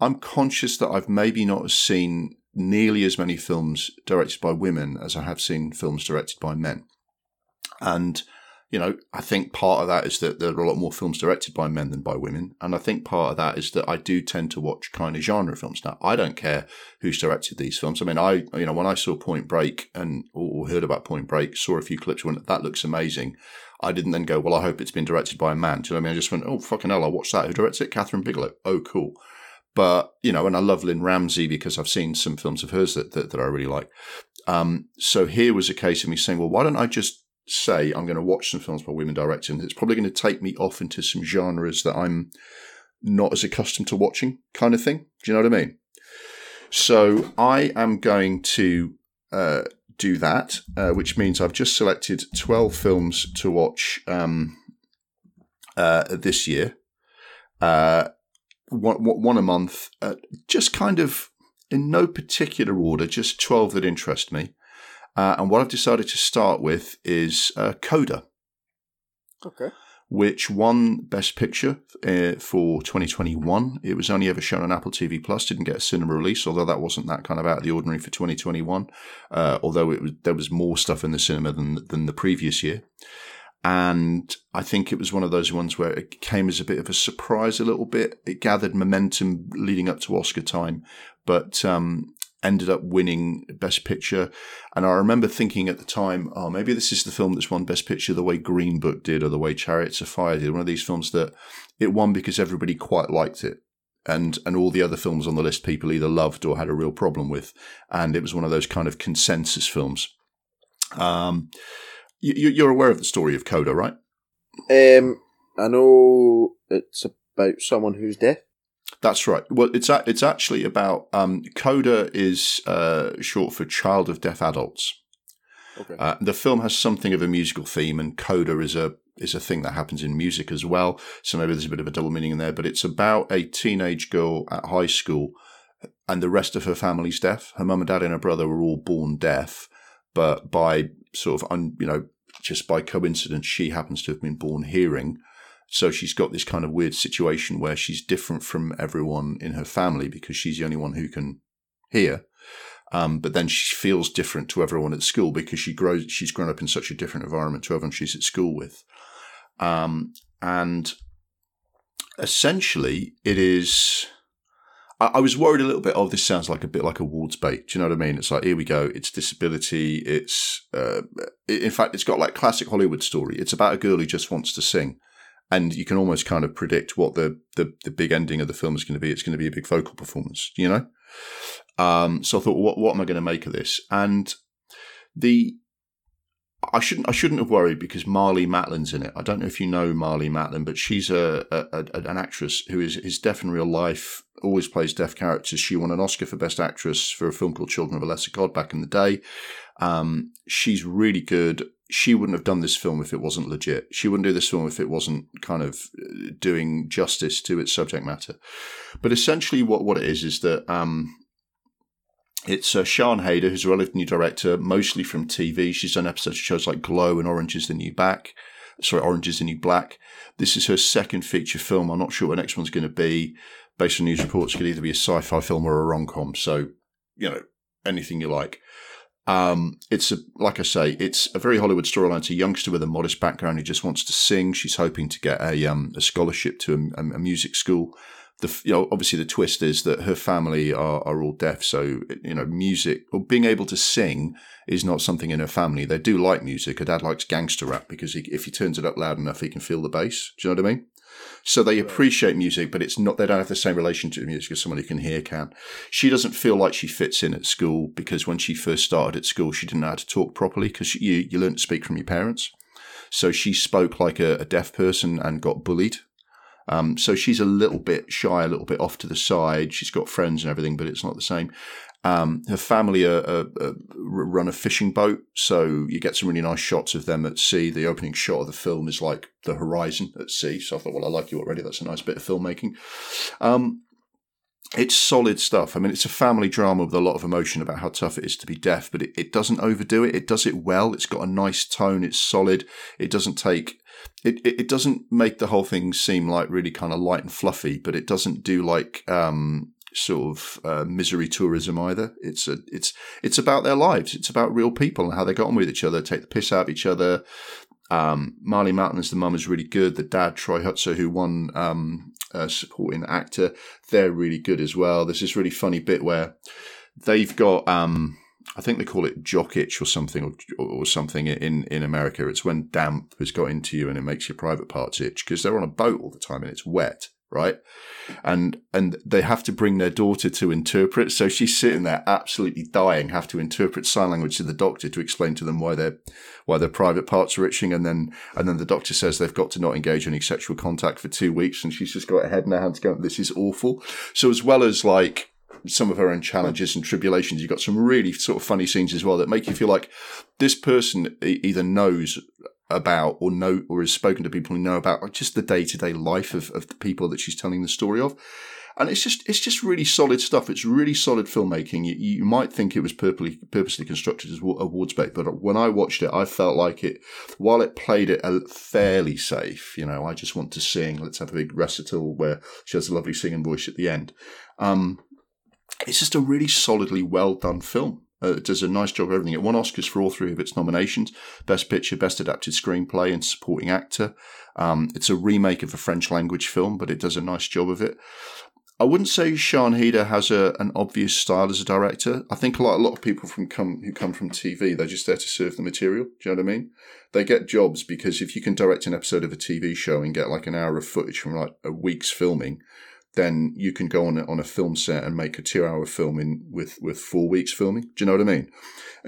I'm conscious that I've maybe not seen nearly as many films directed by women as I have seen films directed by men. And, you know, I think part of that is that there are a lot more films directed by men than by women. And I think part of that is that I do tend to watch kind of genre films. Now, I don't care who's directed these films. I mean, I, you know, when I saw Point Break and or heard about Point Break, saw a few clips when that looks amazing. I didn't then go, well, I hope it's been directed by a man. Do you know what I mean? I just went, oh, fucking hell, I watched that. Who directs it? Kathryn Bigelow. Oh, cool. But, you know, and I love Lynne Ramsay because I've seen some films of hers that, that, that I really like. Um, so here was a case of me saying, well, why don't I just say I'm going to watch some films by women directing, it's probably going to take me off into some genres that I'm not as accustomed to watching, kind of thing. Do you know what I mean? So I am going to uh, do that, uh, which means I've just selected 12 films to watch um, uh, this year. Uh, one, one, a month, uh, just kind of in no particular order, just 12 that interest me. Uh, and what I've decided to start with is uh, Coda. Okay. Which won Best Picture uh, for 2021. It was only ever shown on Apple TV Plus. Didn't get a cinema release, although that wasn't that kind of out of the ordinary for 2021. Uh, although it was, there was more stuff in the cinema than than the previous year. And I think it was one of those ones where it came as a bit of a surprise, a little bit. It gathered momentum leading up to Oscar time, but um, ended up winning Best Picture. And I remember thinking at the time, oh, maybe this is the film that's won Best Picture the way Green Book did or the way Chariots of Fire did. One of these films that it won because everybody quite liked it. And, and all the other films on the list people either loved or had a real problem with. And it was one of those kind of consensus films. Um, you, you're aware of the story of Coda, right? Um, I know it's about someone who's deaf. That's right. Well, it's a, it's actually about um, CODA is uh, short for Child of Deaf Adults. Okay. Uh, the film has something of a musical theme, and coda is a is a thing that happens in music as well. So maybe there's a bit of a double meaning in there. But it's about a teenage girl at high school, and the rest of her family's deaf. Her mum and dad and her brother were all born deaf, but by sort of un, you know just by coincidence, she happens to have been born hearing. So she's got this kind of weird situation where she's different from everyone in her family because she's the only one who can hear. Um, but then she feels different to everyone at school because she grows. She's grown up in such a different environment to everyone she's at school with, um, and essentially, it is. I, I, was worried a little bit. Oh, this sounds like a bit like awards bait. Do you know what I mean? It's like here we go. It's disability. It's uh, in fact, it's got like classic Hollywood story. It's about a girl who just wants to sing and you can almost kind of predict what the, the, the big ending of the film is going to be. It's going to be a big vocal performance, you know. Um, so I thought, what what am I going to make of this? And the I shouldn't I shouldn't have worried because Marlee Matlin's in it. I don't know if you know Marlee Matlin, but she's a, a, a, an actress who is is deaf in real life. Always plays deaf characters. She won an Oscar for Best Actress for a film called Children of a Lesser God back in the day. Um, she's really good she wouldn't have done this film if it wasn't legit. She wouldn't do this film if it wasn't kind of uh, doing justice to its subject matter. But essentially, what, what it is is that um, it's uh, Sian Heder, who's a relatively new director, mostly from TV. She's done episodes of shows like Glow and Orange is the New Black. Sorry, Orange is the New Black. This is her second feature film. I'm not sure what the next one's going to be. Based on news reports, it could either be a sci-fi film or a rom-com. So, you know, anything you like. Um, it's a, like I say, it's a very Hollywood storyline. It's a youngster with a modest background who just wants to sing. She's hoping to get a, um, a scholarship to a, a, music school. The, you know, obviously the twist is that her family are, are all deaf. So, you know, music or being able to sing is not something in her family. They do like music. Her dad likes gangster rap because he, if he turns it up loud enough, he can feel the bass. Do you know what I mean? So they appreciate music, but it's not, they don't have the same relationship to music as someone who can hear can. She doesn't feel like she fits in at school because when she first started at school, she didn't know how to talk properly because you, you learn to speak from your parents. So she spoke like a, a deaf person and got bullied. Um, so she's a little bit shy, a little bit off to the side. She's got friends and everything, but it's not the same. Um, her family are, are, are, run a fishing boat, so you get some really nice shots of them at sea. The opening shot of the film is like the horizon at sea. So I thought, well, I like you already. That's a nice bit of filmmaking. Um, it's solid stuff. I mean, it's a family drama with a lot of emotion about how tough it is to be deaf, but it, it doesn't overdo it. It does it well. It's got a nice tone. It's solid. It doesn't take it, it, it doesn't make the whole thing seem like really kind of light and fluffy, but it doesn't do like um, sort of uh, misery tourism either. It's a, it's it's about their lives. It's about real people and how they got on with each other, take the piss out of each other. Um, Marlee Matlin as the mum is really good. The dad, Troy Kotsur, who won um, supporting actor, they're really good as well. There's this really funny bit where they've got. Um, I think they call it jock itch or something, or, or something in, in America. It's when damp has got into you and it makes your private parts itch because they're on a boat all the time and it's wet right? And and they have to bring their daughter to interpret. So she's sitting there absolutely dying, have to interpret sign language to the doctor to explain to them why their why their private parts are itching. And then and then the doctor says they've got to not engage any sexual contact for two weeks. And she's just got her head in her hands going, This is awful. So as well as like some of her own challenges and tribulations. You've got some really sort of funny scenes as well that make you feel like this person either knows about or know or has spoken to people who know about just the day to day life of, of the people that she's telling the story of. And it's just it's just really solid stuff. It's really solid filmmaking. You, you might think it was purposely purposely constructed as awards bait, but when I watched it, I felt like it. While it played it fairly safe, you know, I just want to sing. Let's have a big recital where she has a lovely singing voice at the end. Um, it's just a really solidly well done film. Uh, does a nice job of everything. It won Oscars for all three of its nominations Best Picture, Best Adapted Screenplay, and Supporting Actor. Um, it's a remake of a French language film, but it does a nice job of it. I wouldn't say Sian Heder has a, an obvious style as a director. I think a lot, a lot of people from come who come from TV, they're just there to serve the material. Do you know what I mean? They get jobs because if you can direct an episode of a TV show and get like an hour of footage from like a week's filming, then you can go on a, on a film set and make a two hour film in with with four weeks filming. Do you know what I mean?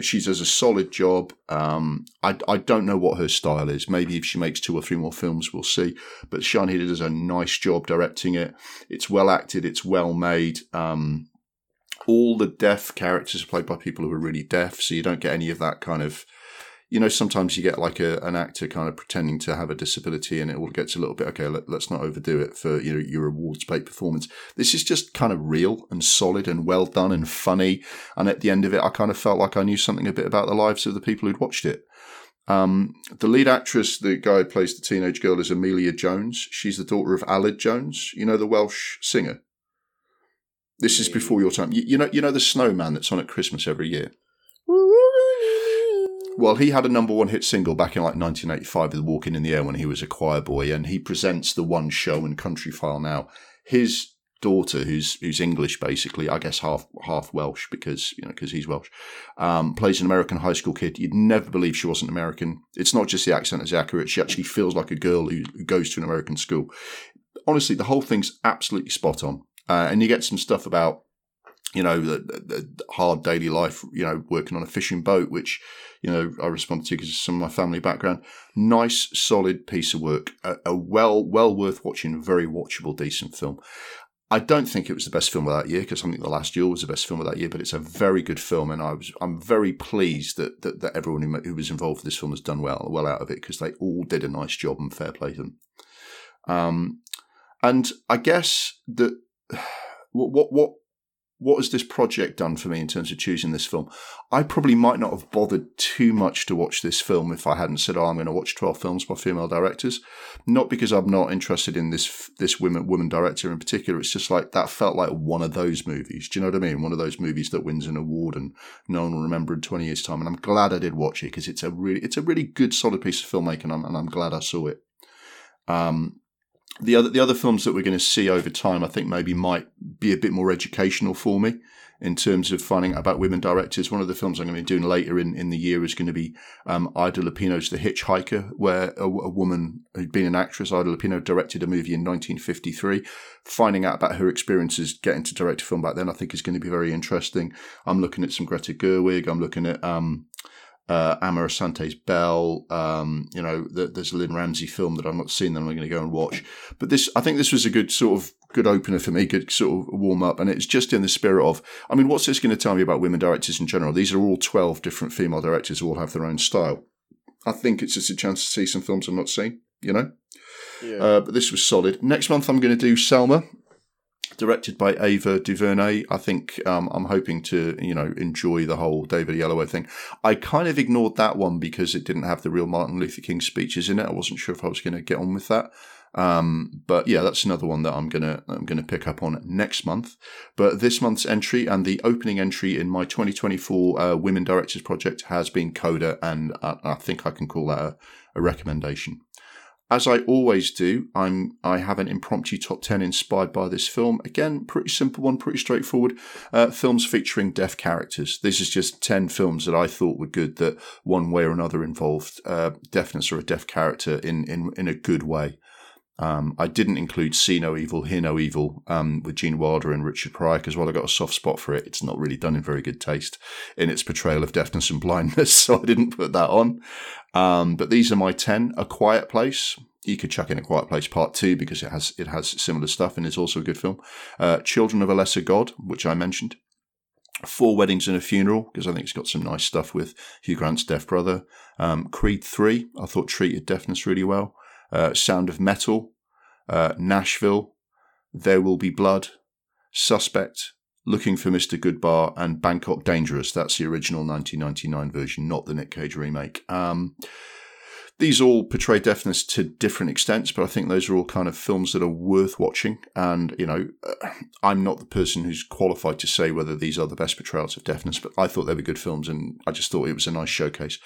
She does a solid job. Um, I I don't know what her style is. Maybe if she makes two or three more films, we'll see. But Sian Heder does a nice job directing it. It's well acted. It's well made. Um, all the deaf characters are played by people who are really deaf, so you don't get any of that kind of you know, sometimes you get like a, an actor kind of pretending to have a disability and it all gets a little bit, okay, let, us not overdo it for, you know, your awards bait performance. This is just kind of real and solid and well done and funny. And at the end of it, I kind of felt like I knew something a bit about the lives of the people who'd watched it. Um, the lead actress, the guy who plays the teenage girl, is Emilia Jones. She's the daughter of Aled Jones, you know, the Welsh singer. This is before your time. You, you know, you know the snowman that's on at Christmas every year. Well, he had a number one hit single back in like 1985 with Walking in the Air when he was a choir boy, and he presents the one show in Countryfile now. His daughter, who's who's English basically, I guess half half Welsh because you know because he's Welsh, um, plays an American high school kid. You'd never believe she wasn't American. It's not just the accent is accurate; she actually feels like a girl who, who goes to an American school. Honestly, the whole thing's absolutely spot on, uh, and you get some stuff about you know the, the, hard daily life, you know, working on a fishing boat, which you know, I responded to because of some of my family background. Nice, solid piece of work. A, a well, well worth watching, very watchable, decent film. I don't think it was the best film of that year because I think The Last Duel was the best film of that year, but it's a very good film, and I was I'm very pleased that that, that everyone who, who was involved with this film has done well well out of it because they all did a nice job and fair play to them. Um, and I guess that what what what has this project done for me in terms of choosing this film? I probably might not have bothered too much to watch this film if I hadn't said, "Oh, I'm going to watch 12 films by female directors." Not because I'm not interested in this this woman woman director in particular. It's just like that felt like one of those movies. Do you know what I mean? One of those movies that wins an award and no one will remember in 20 years' time. And I'm glad I did watch it because it's a really it's a really good solid piece of filmmaking, and I'm, and I'm glad I saw it. Um, the other the other films that we're going to see over time, I think maybe might be a bit more educational for me in terms of finding out about women directors. One of the films I'm going to be doing later in, in the year is going to be um, Ida Lupino's The Hitchhiker, where a, a, woman who'd been an actress, Ida Lupino, directed a movie in 1953. Finding out about her experiences getting to direct a film back then, I think is going to be very interesting. I'm looking at some Greta Gerwig. I'm looking at um, uh, Asante's Belle. Um, you know, the, there's a Lynne Ramsay film that I've not seen that I'm going to go and watch. But this, I think this was a good sort of good opener for me, good sort of warm up. And it's just in the spirit of, I mean, what's this going to tell me about women directors in general? These are all 12 different female directors who all have their own style. I think it's just a chance to see some films I've not seen, you know? Yeah. Uh, but this was solid. Next month, I'm going to do Selma, directed by Ava DuVernay. I think um, I'm hoping to, you know, enjoy the whole David Oyelowo thing. I kind of ignored that one because it didn't have the real Martin Luther King speeches in it. I wasn't sure if I was going to get on with that. Um, but yeah, that's another one that I'm gonna I'm gonna pick up on next month. But this month's entry and the opening entry in my 2024 uh, Women Directors Project has been Coda, and I, I think I can call that a, a recommendation. As I always do, I'm I have an impromptu top ten inspired by this film. Again, pretty simple one, pretty straightforward. Uh, films featuring deaf characters. This is just ten films that I thought were good that one way or another involved uh, deafness or a deaf character in in in a good way. Um, I didn't include See No Evil, Hear No Evil um, with Gene Wilder and Richard Pryor because while I got a soft spot for it, it's not really done in very good taste in its portrayal of deafness and blindness, so I didn't put that on. Um, but these are my 10. A Quiet Place. You could chuck in A Quiet Place Part 2 because it has it has similar stuff and it's also a good film. Uh, Children of a Lesser God, which I mentioned. Four Weddings and a Funeral, because I think it's got some nice stuff with Hugh Grant's deaf brother. Um, Creed 3, I thought treated deafness really well uh, Sound of Metal, uh, Nashville, There Will Be Blood, Suspect, Looking for Mr. Goodbar, and Bangkok Dangerous. That's the original 1999 version, not the Nick Cage remake. Um, these all portray deafness to different extents, but I think those are all kind of films that are worth watching. And, you know, uh, I'm not the person who's qualified to say whether these are the best portrayals of deafness, but I thought they were good films and I just thought it was a nice showcase.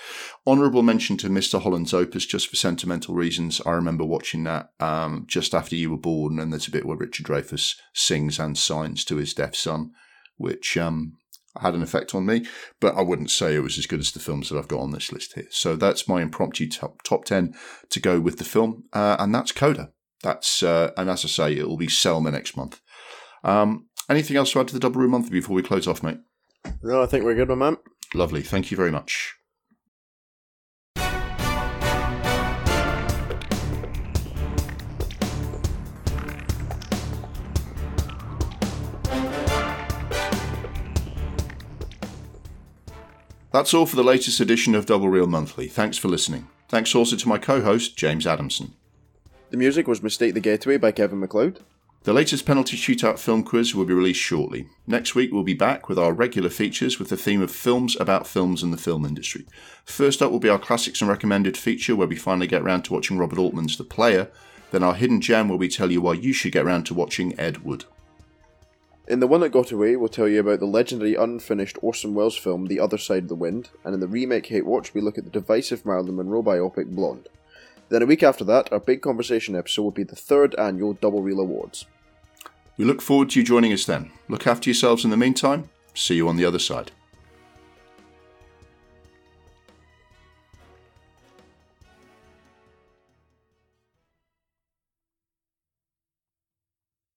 Honourable mention to Mr. Holland's Opus, just for sentimental reasons. I remember watching that um, just after you were born, and there's a bit where Richard Dreyfuss sings and signs to his deaf son, which um, had an effect on me, but I wouldn't say it was as good as the films that I've got on this list here. So that's my impromptu top, top 10 to go with the film, uh, and that's Coda. That's, uh, and as I say, it will be Selma next month. Um, anything else to add to the double room month before we close off, mate? No, I think we're good, my man. Lovely. Thank you very much. That's all for the latest edition of Double Reel Monthly. Thanks for listening. Thanks also to my co host, James Adamson. The music was Mistake the Getaway by Kevin MacLeod. The latest penalty shootout film quiz will be released shortly. Next week, we'll be back with our regular features with the theme of films about films and the film industry. First up will be our classics and recommended feature, where we finally get round to watching Robert Altman's The Player. Then our hidden gem, where we tell you why you should get round to watching Ed Wood. In The One That Got Away, we'll tell you about the legendary unfinished Orson Welles film The Other Side of the Wind, and in the remake Hate Watch, we look at the divisive Marilyn Monroe biopic Blonde. Then a week after that, our big conversation episode will be the third annual Double Reel Awards. We look forward to you joining us then. Look after yourselves in the meantime. See you on the other side.